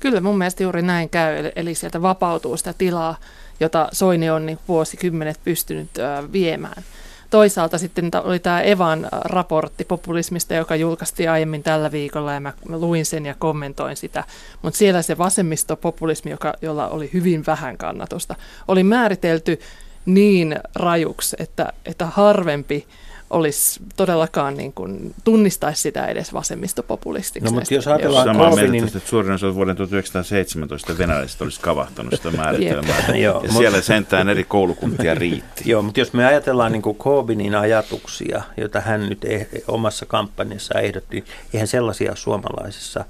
Kyllä mun mielestä juuri näin käy, eli sieltä vapautuu sitä tilaa, jota Soini on niin vuosikymmenet pystynyt viemään. Toisaalta sitten oli tämä Evan raportti populismista, joka julkaistiin aiemmin tällä viikolla ja mä luin sen ja kommentoin sitä. Mutta siellä se vasemmistopopulismi, joka, jolla oli hyvin vähän kannatusta, oli määritelty niin rajuksi, että, että harvempi olisi todellakaan niin kuin, tunnistaisi sitä edes vasemmistopopulistiksi. No, mutta jos ajatellaan Samaa mieltä, niin... että suurin osa vuoden 1917 venäläiset olisi kavahtanut sitä määritelmää. ja siellä sentään eri koulukuntia riitti. Joo, mutta jos me ajatellaan niin Kobinin ajatuksia, joita hän nyt eh, omassa kampanjassa ehdotti, eihän sellaisia suomalaisessa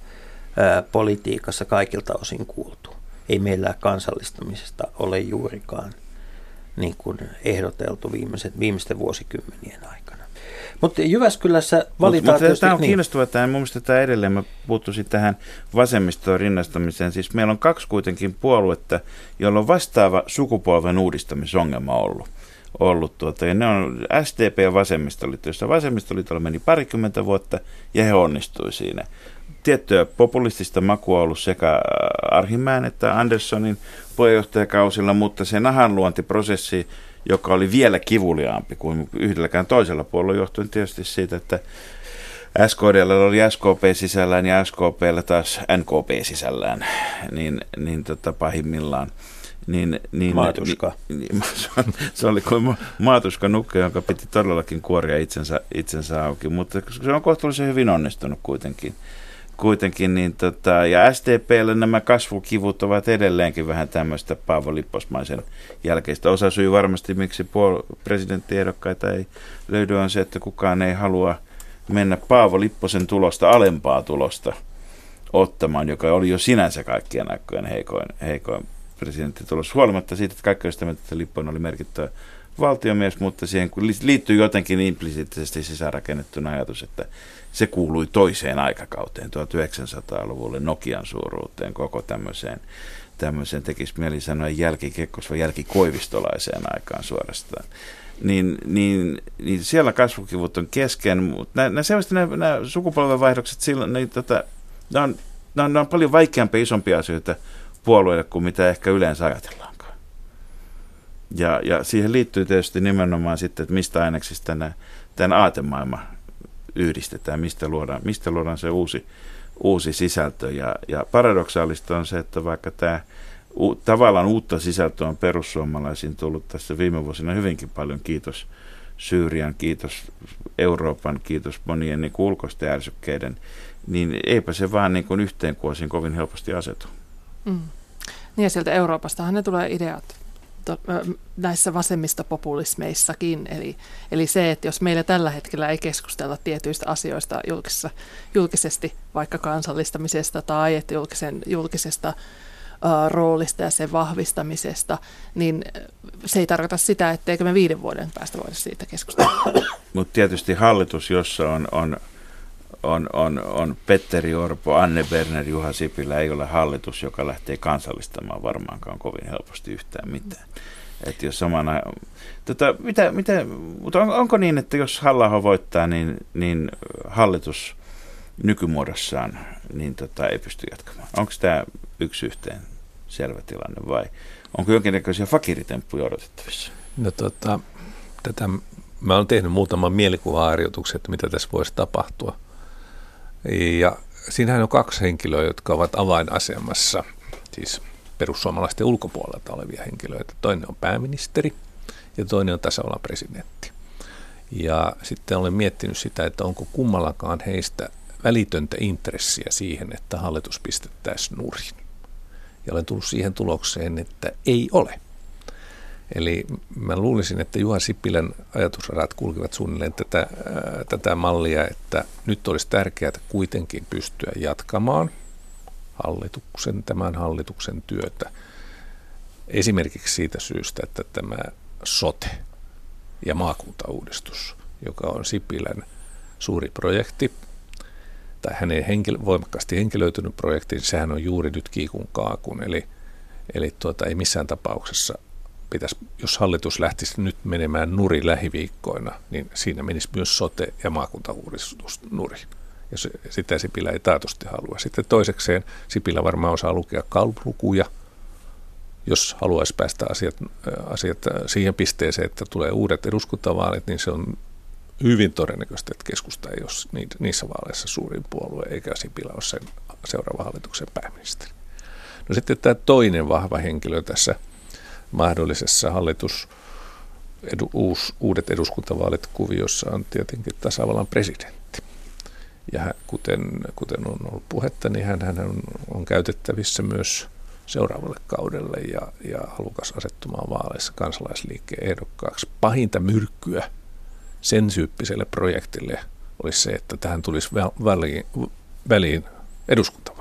ää, politiikassa kaikilta osin kuultu. Ei meillä kansallistamisesta ole juurikaan niin kuin ehdoteltu viimeiset, viimeisten vuosikymmenien aikana. Mutta Jyväskylässä valitaan... Mutta tämä on niin. kiinnostavaa, että mun mielestä tämä edelleen, mä puuttuisin tähän vasemmistoon rinnastamiseen. Siis meillä on kaksi kuitenkin puoluetta, joilla on vastaava sukupolven uudistamisongelma ollut ollut tuota, ja ne on SDP ja vasemmistoliitto, jossa vasemmistoliitolla meni parikymmentä vuotta ja he onnistui siinä. Tiettyä populistista makua on ollut sekä Arhimäen että Anderssonin puheenjohtajakausilla, mutta se nahanluontiprosessi, joka oli vielä kivuliaampi kuin yhdelläkään toisella puolella, johtuen tietysti siitä, että SKDllä oli SKP sisällään ja SKPllä taas NKP sisällään, niin, niin tota, pahimmillaan. Niin, niin, Maatuska. Niin, se oli kuin maatuska nukke, jonka piti todellakin kuoria itsensä, itsensä auki, mutta se on kohtuullisen hyvin onnistunut kuitenkin. Kuitenkin niin tota, ja SDPlle nämä kasvukivut ovat edelleenkin vähän tämmöistä Paavo Lipposmaisen jälkeistä. Osa syy varmasti, miksi puol- presidenttiehdokkaita ei löydy, on se, että kukaan ei halua – mennä Paavo Lipposen tulosta alempaa tulosta ottamaan, joka oli jo sinänsä kaikkien aikojen heikoin, heikoin presidenttitulos. Huolimatta siitä, että kaikki sitä että Lipponen oli merkittävä valtiomies, mutta siihen liittyy jotenkin implisiittisesti sisäänrakennettuna ajatus, että se kuului toiseen aikakauteen, 1900-luvulle, Nokian suuruuteen, koko tämmöiseen, tämmöiseen tekisi mieli sanoa jälkikekkos- vai jälkikoivistolaiseen aikaan suorastaan niin, niin, niin siellä kasvukivut on kesken, mutta nämä, nämä, selvästi nämä, nämä sukupolvenvaihdokset, silloin, niin, tota, nämä, on, nämä, on, nämä on paljon vaikeampia, isompia asioita puolueille kuin mitä ehkä yleensä ajatellaankaan. Ja, ja siihen liittyy tietysti nimenomaan sitten, että mistä aineksista nämä, tämän aatemaailma yhdistetään, mistä luodaan, mistä luodaan se uusi, uusi sisältö. Ja, ja paradoksaalista on se, että vaikka tämä u, tavallaan uutta sisältöä on perussuomalaisiin tullut tässä viime vuosina hyvinkin paljon. Kiitos Syyrian, kiitos Euroopan, kiitos monien niin ulkoisten ärsykkeiden, niin eipä se vaan niin kuin yhteen kuosin kovin helposti asetu. Mm. Niin ja sieltä Euroopastahan ne tulee ideat to, näissä vasemmistopopulismeissakin. Eli, eli se, että jos meillä tällä hetkellä ei keskustella tietyistä asioista julkisessa, julkisesti, vaikka kansallistamisesta tai että julkisen, julkisesta roolista ja sen vahvistamisesta, niin se ei tarkoita sitä, etteikö me viiden vuoden päästä voida siitä keskustella. Mutta tietysti hallitus, jossa on, on, on, on, on Petteri Orpo, Anne Berner, Juha Sipilä, ei ole hallitus, joka lähtee kansallistamaan varmaankaan kovin helposti yhtään mitään. Että jos samana, tota, mitä, mitä, mutta on, onko niin, että jos halla voittaa, niin, niin hallitus nykymuodossaan niin tota, ei pysty jatkamaan? Onko tämä yksi yhteen selvä tilanne vai onko jonkinnäköisiä fakiritemppuja odotettavissa? No tota, tätä, mä olen tehnyt muutaman mielikuva-harjoituksen, että mitä tässä voisi tapahtua. Ja siinähän on kaksi henkilöä, jotka ovat avainasemassa, siis perussuomalaisten ulkopuolelta olevia henkilöitä. Toinen on pääministeri ja toinen on tasavallan presidentti. Ja sitten olen miettinyt sitä, että onko kummallakaan heistä välitöntä intressiä siihen, että hallitus pistettäisiin nurin. Ja olen tullut siihen tulokseen, että ei ole. Eli mä luulisin, että Juha Sipilän ajatusradat kulkivat suunnilleen tätä, ää, tätä mallia, että nyt olisi tärkeää kuitenkin pystyä jatkamaan hallituksen, tämän hallituksen työtä. Esimerkiksi siitä syystä, että tämä sote ja maakuntauudistus, joka on Sipilän suuri projekti, tai hänen henkilö, voimakkaasti henkilöitynyt projekti, niin sehän on juuri nyt kiikun kaakun. Eli, eli tuota, ei missään tapauksessa pitäisi, jos hallitus lähtisi nyt menemään nuri lähiviikkoina, niin siinä menisi myös sote- ja maakuntauudistus nuri. Ja se, sitä Sipilä ei taatusti halua. Sitten toisekseen Sipilä varmaan osaa lukea kalplukuja, jos haluaisi päästä asiat, asiat siihen pisteeseen, että tulee uudet eduskuntavaalit, niin se on hyvin todennäköistä, että keskusta ei ole niissä vaaleissa suurin puolue, eikä Sipilä ole sen seuraava hallituksen pääministeri. No sitten tämä toinen vahva henkilö tässä mahdollisessa hallitus, edu, uus, uudet eduskuntavaalit kuviossa on tietenkin tasavallan presidentti. Ja kuten, kuten on ollut puhetta, niin hän, hän on, on käytettävissä myös seuraavalle kaudelle ja, ja halukas asettumaan vaaleissa kansalaisliikkeen ehdokkaaksi. Pahinta myrkkyä sen tyyppiselle projektille olisi se, että tähän tulisi väliin, väliin eduskuntavaalit.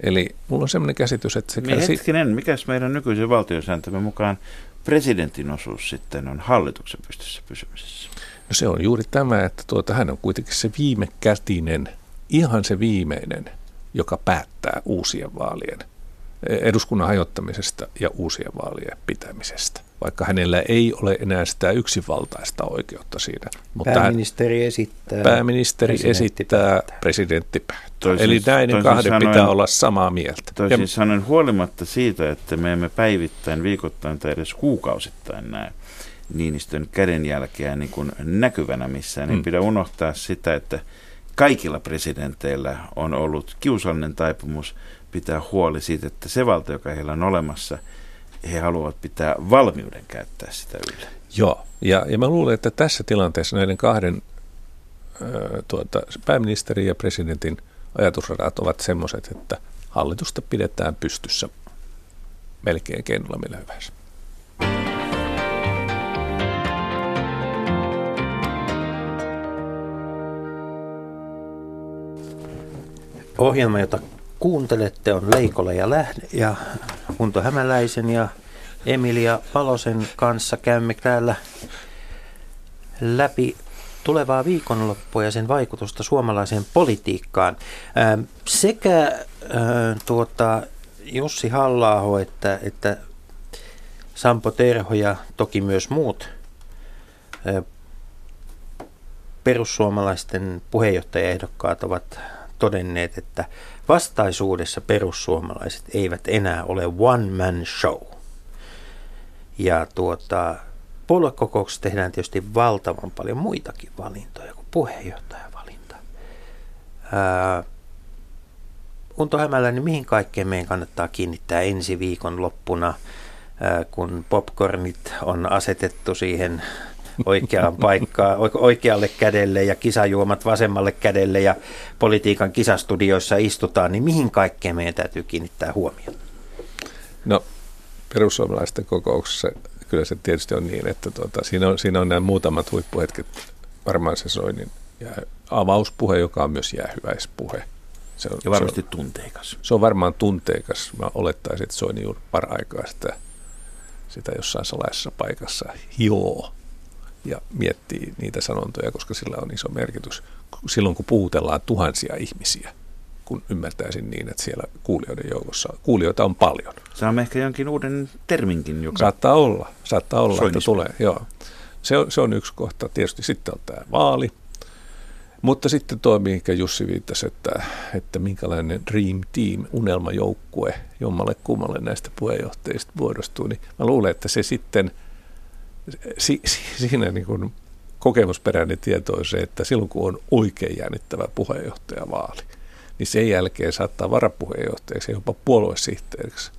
Eli mulla on sellainen käsitys, että se... Käsi... Hetkinen, mikäs meidän nykyisen valtiosääntömme mukaan presidentin osuus sitten on hallituksen pystyssä pysymisessä? No se on juuri tämä, että tuota, hän on kuitenkin se viime kätinen, ihan se viimeinen, joka päättää uusien vaalien, eduskunnan hajottamisesta ja uusien vaalien pitämisestä. Vaikka hänellä ei ole enää sitä yksinvaltaista oikeutta siinä. Mutta Pääministeri esittää. pääministeri presidentti esittää, päättää. presidentti päättää. Toisin- Eli näiden toisin kahden sanoen- pitää olla samaa mieltä. Toisin Ja- sanoen huolimatta siitä, että me emme päivittäin, viikoittain tai edes kuukausittain näe Niinistön kädenjälkeä niin kuin näkyvänä missään, niin Mm. pidä unohtaa sitä, että kaikilla presidenteillä on ollut kiusallinen taipumus pitää huoli siitä, että se valta, joka heillä on olemassa, he haluavat pitää valmiuden käyttää sitä yllä. Joo, ja, ja mä luulen, että tässä tilanteessa näiden kahden tuota, pääministerin ja presidentin ajatusradat ovat semmoiset, että hallitusta pidetään pystyssä melkein keinolla millä hyvänsä. Ohjelma, jota kuuntelette, on Leikola ja Lähde ja Hunto Hämäläisen ja Emilia Palosen kanssa käymme täällä läpi tulevaa viikonloppua ja sen vaikutusta suomalaiseen politiikkaan. Ähm, Sekä äh, tuota, Jussi halla että, että Sampo Terho ja toki myös muut äh, perussuomalaisten puheenjohtajaehdokkaat ovat todenneet, että vastaisuudessa perussuomalaiset eivät enää ole one man show. Ja tuota, puoluekokouksessa tehdään tietysti valtavan paljon muitakin valintoja kuin puheenjohtajavalinta. Ää, Unto Hämäläinen, mihin kaikkeen meidän kannattaa kiinnittää ensi viikon loppuna, ää, kun popcornit on asetettu siihen oikeaan paikkaan, oike- oikealle kädelle ja kisajuomat vasemmalle kädelle ja politiikan kisastudioissa istutaan, niin mihin kaikkeen meidän täytyy kiinnittää huomiota? No perussuomalaisten kokouksessa kyllä se tietysti on niin, että tuota, siinä, on, siinä on nämä muutamat huippuhetket. Varmaan se Soinin jää, avauspuhe, joka on myös jäähyväispuhe. Se on, Ja varmasti se on, tunteikas. se on varmaan tunteikas. Mä olettaisin, että Soini juuri paraikaa sitä, sitä jossain salaisessa paikassa hioo ja miettii niitä sanontoja, koska sillä on iso merkitys. Silloin kun puhutellaan tuhansia ihmisiä, kun ymmärtäisin niin, että siellä kuulijoiden joukossa, kuulijoita on paljon. Saamme ehkä jonkin uuden terminkin, joka Saattaa olla, saattaa olla, että Soinismi. tulee, joo. Se on, se on yksi kohta. Tietysti sitten on tämä vaali. Mutta sitten tuo, mihinkä Jussi viittasi, että, että minkälainen dream team, unelmajoukkue jommalle kummalle näistä puheenjohtajista muodostuu, niin mä luulen, että se sitten, si, si, siinä niin kuin kokemusperäinen tieto on se, että silloin kun on oikein jännittävä puheenjohtajavaali, niin sen jälkeen saattaa varapuheenjohtajaksi ja jopa puoluesihteeriksi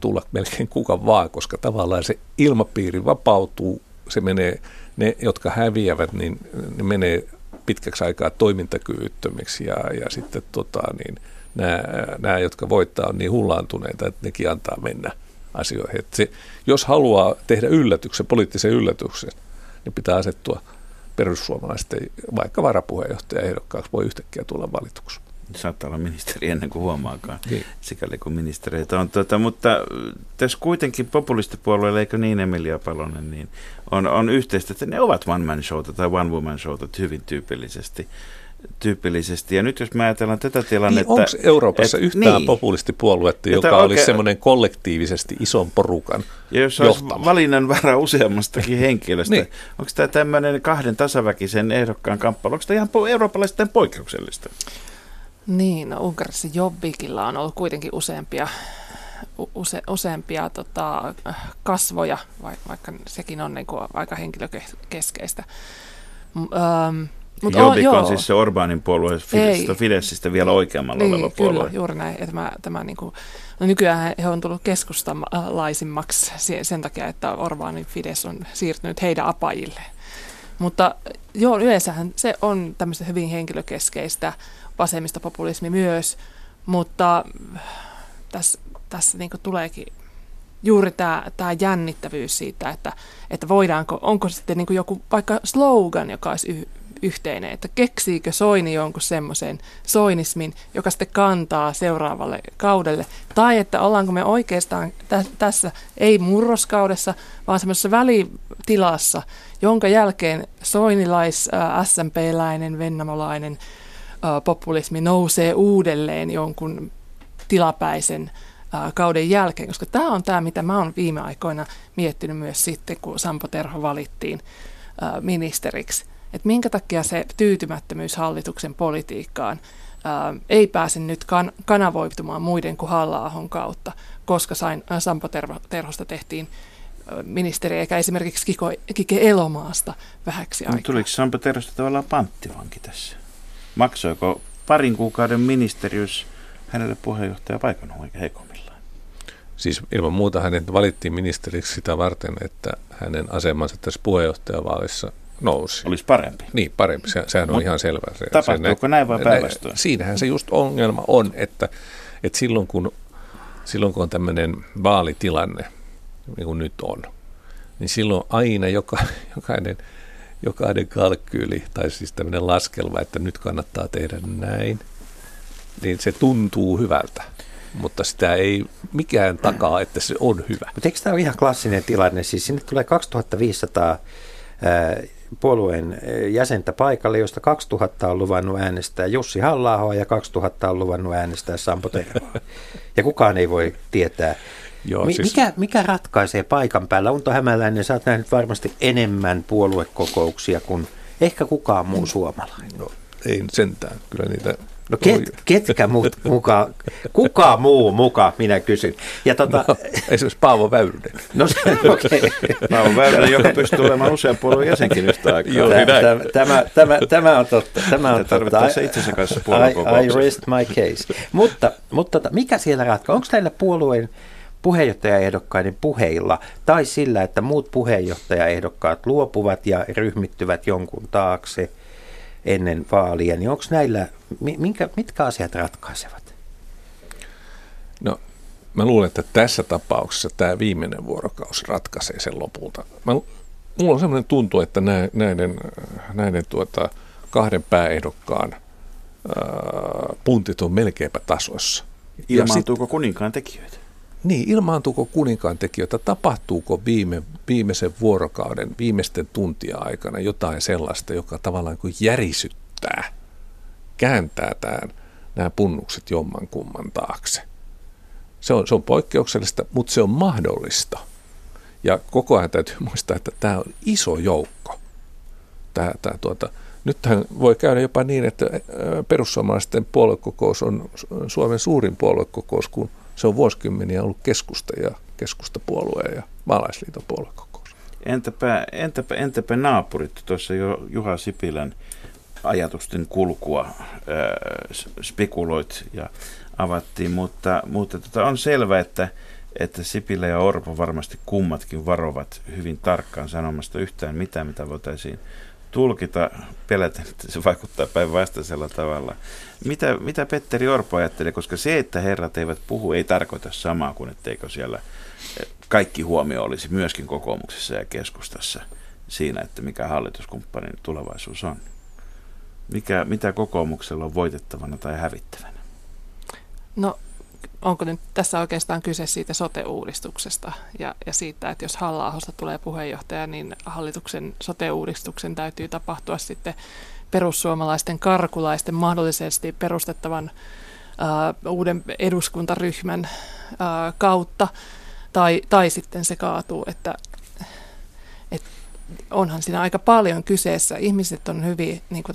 tulla melkein kuka vaan, koska tavallaan se ilmapiiri vapautuu, se menee, ne jotka häviävät, niin ne menee pitkäksi aikaa toimintakyvyttömiksi ja, ja sitten tota, niin, nämä, nämä, jotka voittaa, on niin hullaantuneita, että nekin antaa mennä asioihin. Että se, jos haluaa tehdä yllätyksen, poliittisen yllätyksen, niin pitää asettua perussuomalaisten, vaikka varapuheenjohtaja ehdokkaaksi voi yhtäkkiä tulla valituksi. saattaa olla ministeri ennen kuin huomaakaan, Niin. sikäli kuin ministereitä on. Tota, mutta tässä kuitenkin populistipuolueilla, eikö niin Emilia Palonen, niin on, on yhteistä, että ne ovat one man showta tai one woman showta hyvin tyypillisesti. Tyypillisesti. Ja nyt jos me ajatellaan tätä Niin tilannetta... onko Euroopassa et- yhtään niin. populistipuoluetta, Jota joka olisi semmoinen kollektiivisesti ison porukan Ja jos olisi johtama? valinnan vara useammastakin henkilöstä, Niin. niin. onko tämä tämmöinen kahden tasaväkisen ehdokkaan kamppailu, onko tämä ihan eurooppalaisten poikkeuksellista? Niin, no Unkarissa Jobbikilla on ollut kuitenkin useampia, use, useampia tota, kasvoja, vaikka, vaikka sekin on niin kuin aika henkilökeskeistä. M- Ähm, mut Jobbik on joo. siis se Orbánin puolue Fideszistä, Ei. Fideszistä vielä oikeammalla niin, oleva kyllä, puolue. juuri näin. Ja Tämä, tämä niin kuin, no nykyään he on tullut keskustalaisimmaksi se- sen takia, että Orbanin Fides on siirtynyt heidän apajille. Mutta joo, yleensähän se on tämmöistä hyvin henkilökeskeistä vasemmista populismi myös, mutta tässä, tässä niin tuleekin juuri tämä, tämä jännittävyys siitä, että, että voidaanko, onko sitten niin joku vaikka slogan, joka olisi yhteinen, että keksiikö Soini jonkun semmoisen soinismin, joka sitten kantaa seuraavalle kaudelle, tai että ollaanko me oikeastaan tä- tässä ei murroskaudessa, vaan semmoisessa välitilassa, jonka jälkeen soinilais, ää, SMP-läinen, vennamolainen ää, populismi nousee uudelleen jonkun tilapäisen kauden jälkeen, koska tämä on tämä, mitä mä oon viime aikoina miettinyt myös sitten, kun Sampo Terho valittiin ministeriksi. Että minkä takia se tyytymättömyys hallituksen politiikkaan ää, ei pääse nyt kan- kanavoitumaan muiden kuin halla kautta, koska sain, ää, Sampo Terho, Terhosta tehtiin ministeri, eikä esimerkiksi Kiko, Kike Elomaasta vähäksi aikaa. Tuliko Sampo Terhosta tavallaan panttivanki tässä? Maksoiko parin kuukauden ministeriys hänelle puheenjohtaja paikan heikommillaan? Siis ilman muuta hänet valittiin ministeriksi sitä varten, että hänen asemansa tässä puheenjohtajavaalissa nousi. Olisi parempi. Niin, parempi. Se, sehän on Mut ihan selvä. Se, tapahtuuko se, näin vai päinvastoin? Siinähän se just ongelma on, että, että silloin, kun, silloin kun on tämmöinen vaalitilanne, niin kuin nyt on, niin silloin aina joka, jokainen, jokainen kalkkyyli, tai siis tämmöinen laskelma, että nyt kannattaa tehdä näin, niin se tuntuu hyvältä mutta sitä ei mikään takaa, että se on hyvä. Mutta eikö tämä ole ihan klassinen tilanne? Siis sinne tulee 2500 puolueen jäsentä paikalle, josta 2000 on luvannut äänestää Jussi halla ja 2000 on luvannut äänestää Sampo Tervoa. Ja kukaan ei voi tietää. Joo, Mi- siis... mikä, mikä ratkaisee paikan päällä? Unto Hämäläinen, sä oot nähnyt varmasti enemmän puoluekokouksia kuin ehkä kukaan muu suomalainen. No, ei sentään. Kyllä niitä No ket, ketkä muut muka, kuka muu muka, minä kysyn. Ja tota, no, esimerkiksi Paavo Väyrynen. No se, okay. Paavo Väyrynen, joka pystyy olemaan usean puolueen jäsenkin yhtä aikaa. Joo, niin tämä, tämä, tämä, tämä, on totta. Tämä on totta. se itsensä kanssa I, I rest my case. Mutta, mutta tota, mikä siellä ratkaa? Onko näillä puolueen puheenjohtajaehdokkaiden puheilla tai sillä, että muut puheenjohtajaehdokkaat luopuvat ja ryhmittyvät jonkun taakse – ennen vaalia, niin onko näillä, minkä, mitkä asiat ratkaisevat? No, mä luulen, että tässä tapauksessa tämä viimeinen vuorokausi ratkaisee sen lopulta. Mä, mulla on sellainen tuntu, että näiden, näiden tuota, kahden pääehdokkaan ää, puntit on melkeinpä tasoissa. Ilmaantuuko kuninkaan tekijöitä? Niin, ilmaantuuko kuninkaan tekijöitä, tapahtuuko viime, viimeisen vuorokauden, viimeisten tuntia aikana jotain sellaista, joka tavallaan kuin järisyttää, kääntää tämän, nämä punnukset jomman kumman taakse. Se on, se on poikkeuksellista, mutta se on mahdollista. Ja koko ajan täytyy muistaa, että tämä on iso joukko. Tämä, tämä, tuota, nythän voi käydä jopa niin, että perussuomalaisten puoluekokous on Suomen suurin puoluekokous, kun se on vuosikymmeniä ollut keskusta ja keskustapuolue ja maalaisliiton puoluekokous. Entäpä, entäpä, entäpä naapurit? Tuossa jo Juha Sipilän ajatusten kulkua äh, spekuloit ja avattiin, mutta, mutta tota on selvä, että, että Sipilä ja Orpo varmasti kummatkin varovat hyvin tarkkaan sanomasta yhtään mitään, mitä voitaisiin tulkita peläten, että se vaikuttaa päinvastaisella tavalla. Mitä, mitä Petteri Orpo ajattelee, koska se, että herrat eivät puhu, ei tarkoita samaa kuin etteikö siellä kaikki huomio olisi myöskin kokoomuksessa ja keskustassa siinä, että mikä hallituskumppanin tulevaisuus on. Mikä, mitä kokoomuksella on voitettavana tai hävittävänä? No onko nyt tässä oikeastaan kyse siitä sote-uudistuksesta ja, ja siitä, että jos halla tulee puheenjohtaja, niin hallituksen sote-uudistuksen täytyy tapahtua sitten perussuomalaisten karkulaisten mahdollisesti perustettavan uh, uuden eduskuntaryhmän uh, kautta, tai, tai sitten se kaatuu, että, että onhan siinä aika paljon kyseessä. Ihmiset on hyvin niin kuin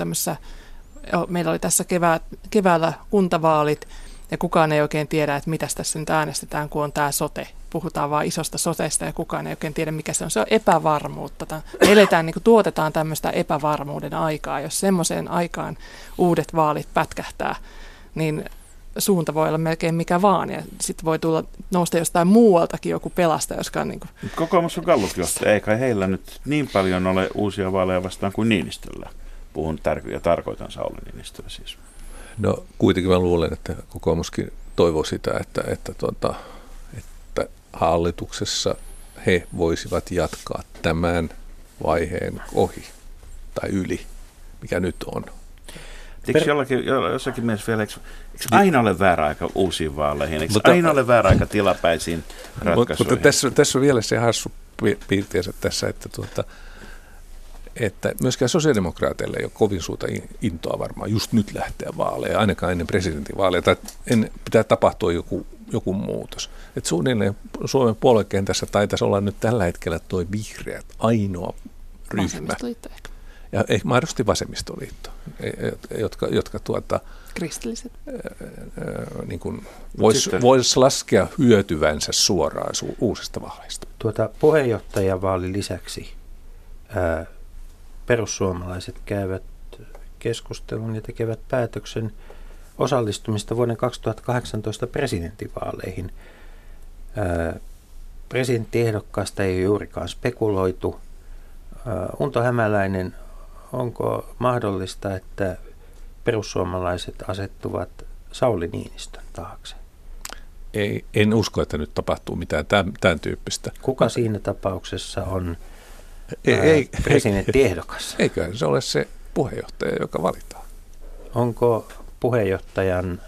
meillä oli tässä kevää, keväällä kuntavaalit, ja kukaan ei oikein tiedä, että mitä tässä nyt äänestetään, kun on tämä sote. Puhutaan vain isosta sotesta ja kukaan ei oikein tiedä, mikä se on. Se on epävarmuutta. Me eletään, niin kuin tuotetaan tämmöistä epävarmuuden aikaa. Jos semmoiseen aikaan uudet vaalit pätkähtää, niin suunta voi olla melkein mikä vaan, ja sitten voi tulla nousta jostain muualtakin joku pelastaja, joska on niin kuin... Kokoomus on gallupjohtaja, eikä heillä nyt niin paljon ole uusia vaaleja vastaan kuin Niinistöllä. Puhun tär- ja tarkoitan Sauli Niinistöä siis. No kuitenkin mä luulen, että kokoomuskin toivoo sitä, että, että, tuota, että hallituksessa he voisivat jatkaa tämän vaiheen ohi tai yli, mikä nyt on. Eikö jollakin, jossakin mielessä vielä, eikö, eikö aina ole väärä aika uusiin vaaleihin? Eikö mutta, aina ole väärä aika tilapäisiin ratkaisuihin? Mutta tässä, tässä on vielä se hassu piirteensä tässä, että tuota, että myöskään sosiaalidemokraateille ei ole kovin suurta intoa varmaan just nyt lähteä vaaleja, ainakaan ennen presidentinvaaleja. Tai en, pitää tapahtua joku joku muutos. Et suunnilleen Suomen puoluekentässä taitaisi olla nyt tällä hetkellä tuo vihreät ainoa ryhmä. Vasemmistoliitto ehkä. Ja ehkä mahdollisesti vasemmistoliitto, e- e- jotka, jotka tuota, Kristilliset. niin kuin vois, sitten- vois laskea hyötyvänsä suoraan su- uusista vaaleista. Tuota puheenjohtajavaalin lisäksi ää, perussuomalaiset käyvät keskustelun ja tekevät päätöksen osallistumista vuoden 2018 presidentinvaaleihin. Ää, presidenttiehdokkaasta ei juurikaan spekuloitu. Ää, Unto Hämäläinen, onko mahdollista, että perussuomalaiset asettuvat Sauli Niinistön taakse? Ei, en usko, että nyt tapahtuu mitään tämän, tämän tyyppistä. Kuka siinä tapauksessa on Ei, presidenttiehdokas? eiköhän se ole se puheenjohtaja, joka valitaan. Onko puheenjohtajan,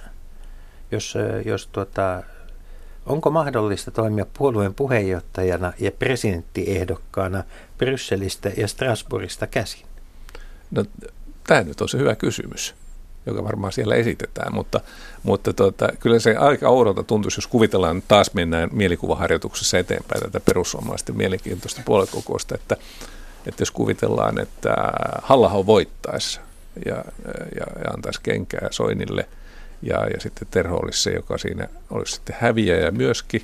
jos, jos tuota, onko mahdollista toimia puolueen puheenjohtajana ja presidenttiehdokkaana Brysselistä ja Strasbourgista käsin? No, tämä nyt on se hyvä kysymys, joka varmaan siellä esitetään, mutta, mutta tota, kyllä se aika oudolta tuntuisi, jos kuvitellaan, että taas mennään mielikuvaharjoituksessa eteenpäin tätä perussuomalaisten mielenkiintoista puoluekokousta, että, että jos kuvitellaan, että halla voittaisi ja, ja, ja antaisi kenkää Soinille ja, ja sitten Terho olisi se, joka siinä olisi sitten häviäjä myöskin,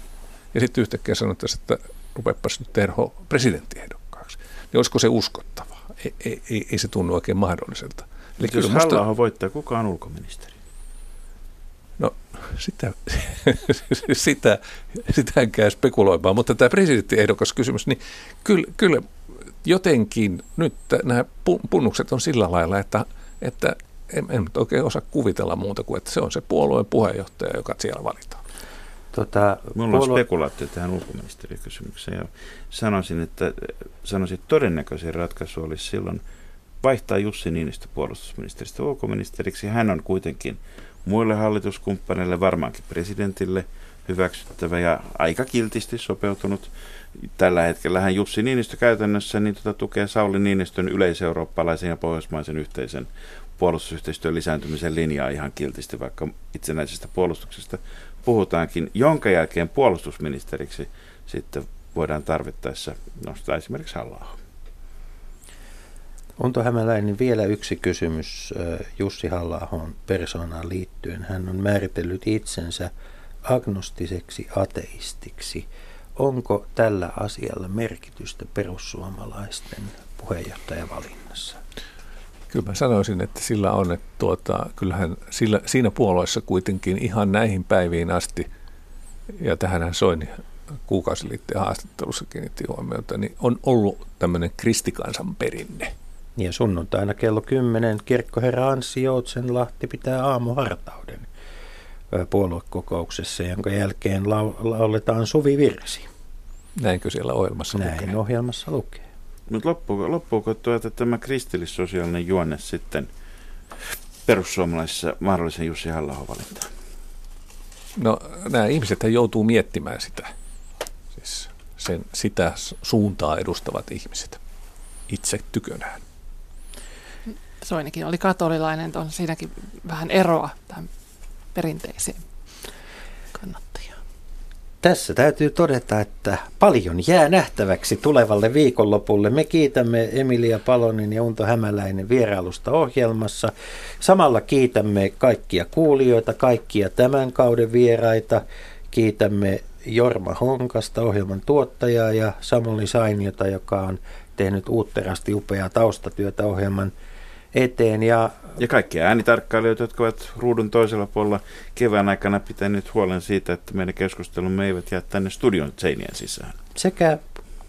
ja sitten yhtäkkiä sanottaisiin, että rupeapas nyt Terho presidenttiehdokkaaksi, niin olisiko se uskottavaa? Ei, ei, ei, ei se tunnu oikein mahdolliselta. Eli Jos kyllä musta- halla voittaa, kuka on ulkoministeri? No sitä, sitä, sitä käy spekuloimaan, mutta tämä presidenttiehdokas kysymys, niin kyllä, kyllä jotenkin nyt nämä pu- punnukset on sillä lailla, että, että en, en oikein osaa kuvitella muuta kuin, että se on se puolueen puheenjohtaja, joka siellä valitaan. Tota, Minulla on spekulaatio tähän ulkoministerikysymykseen ja sanoisin, että sanoisin, että todennäköisin ratkaisu olisi silloin vaihtaa Jussi Niinistö puolustusministeristä ulkoministeriksi. Hän on kuitenkin muille hallituskumppaneille, varmaankin presidentille hyväksyttävä ja aika kiltisti sopeutunut. Tällä hetkellä hän Jussi Niinistö käytännössä niin tota, tukee Sauli Niinistön yleiseurooppalaisen ja pohjoismaisen yhteisen puolustusyhteistyön lisääntymisen linjaa ihan kiltisti, vaikka itsenäisestä puolustuksesta puhutaankin, jonka jälkeen puolustusministeriksi sitten voidaan tarvittaessa nostaa esimerkiksi halla Unto Hämäläinen, vielä yksi kysymys äh, Jussi halla persoonaan liittyen. Hän on määritellyt itsensä agnostiseksi ateistiksi. Onko tällä asialla merkitystä perussuomalaisten puheenjohtajavalinnassa? Kyllä mä sanoisin, että sillä on, että tuota, kyllähän sillä, siinä puolueessa kuitenkin ihan näihin päiviin asti, ja tähän Soini kuukausiliitteen haastattelussa kiinnitti huomiota, niin on ollut tämmöinen kristikansan perinne. Ja sunnuntaina kello 10 kirkkoherra Anssi Joutsenlahti pitää aamuhartauden puoluekokouksessa, jonka jälkeen lau- lauletaan suvivirsi. Näinkö siellä ohjelmassa Näin lukee? ohjelmassa lukee. Mutta loppuuko, loppuuko tuota, tämä kristillissosiaalinen juonne sitten perussuomalaisissa mahdollisen Jussi halla valintaan? No nämä ihmiset joutuu miettimään sitä, siis sen, sitä suuntaa edustavat ihmiset itse tykönään. Soinikin oli katolilainen, on siinäkin vähän eroa tähän perinteiseen kannattajaan. Tässä täytyy todeta, että paljon jää nähtäväksi tulevalle viikonlopulle. Me kiitämme Emilia Palonen ja Unto Hämäläinen vierailusta ohjelmassa. Samalla kiitämme kaikkia kuulijoita, kaikkia tämän kauden vieraita. Kiitämme Jorma Honkasta, ohjelman tuottajaa, ja Samuli Sainiota, joka on tehnyt uutterasti upeaa taustatyötä ohjelman eteen. Ja Ja kaikkia äänitarkkailijoita, jotka ovat ruudun toisella puolella kevään aikana pitäneet huolen siitä, että meidän keskustelumme eivät jää tänne studion seinien sisään. sekä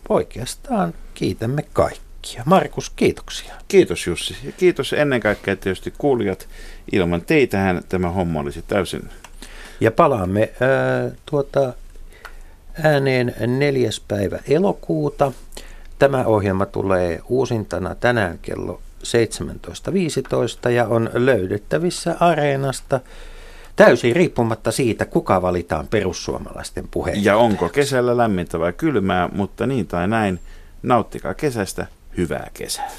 oikeastaan kiitämme kaikkia. Markus, kiitoksia. Kiitos Jussi ja kiitos ennen kaikkea tietysti kuulijat. Ilman teitähän tämä homma olisi täysin Ja palaamme ää, tuota, ääneen neljäs päivä elokuuta. Tämä ohjelma tulee uusintana tänään kello 17.15 ja on löydettävissä Areenasta täysin riippumatta siitä, kuka valitaan perussuomalaisten puheen. Ja onko kesällä lämmintä vai kylmää, mutta niin tai näin, nauttikaa kesästä, hyvää kesää.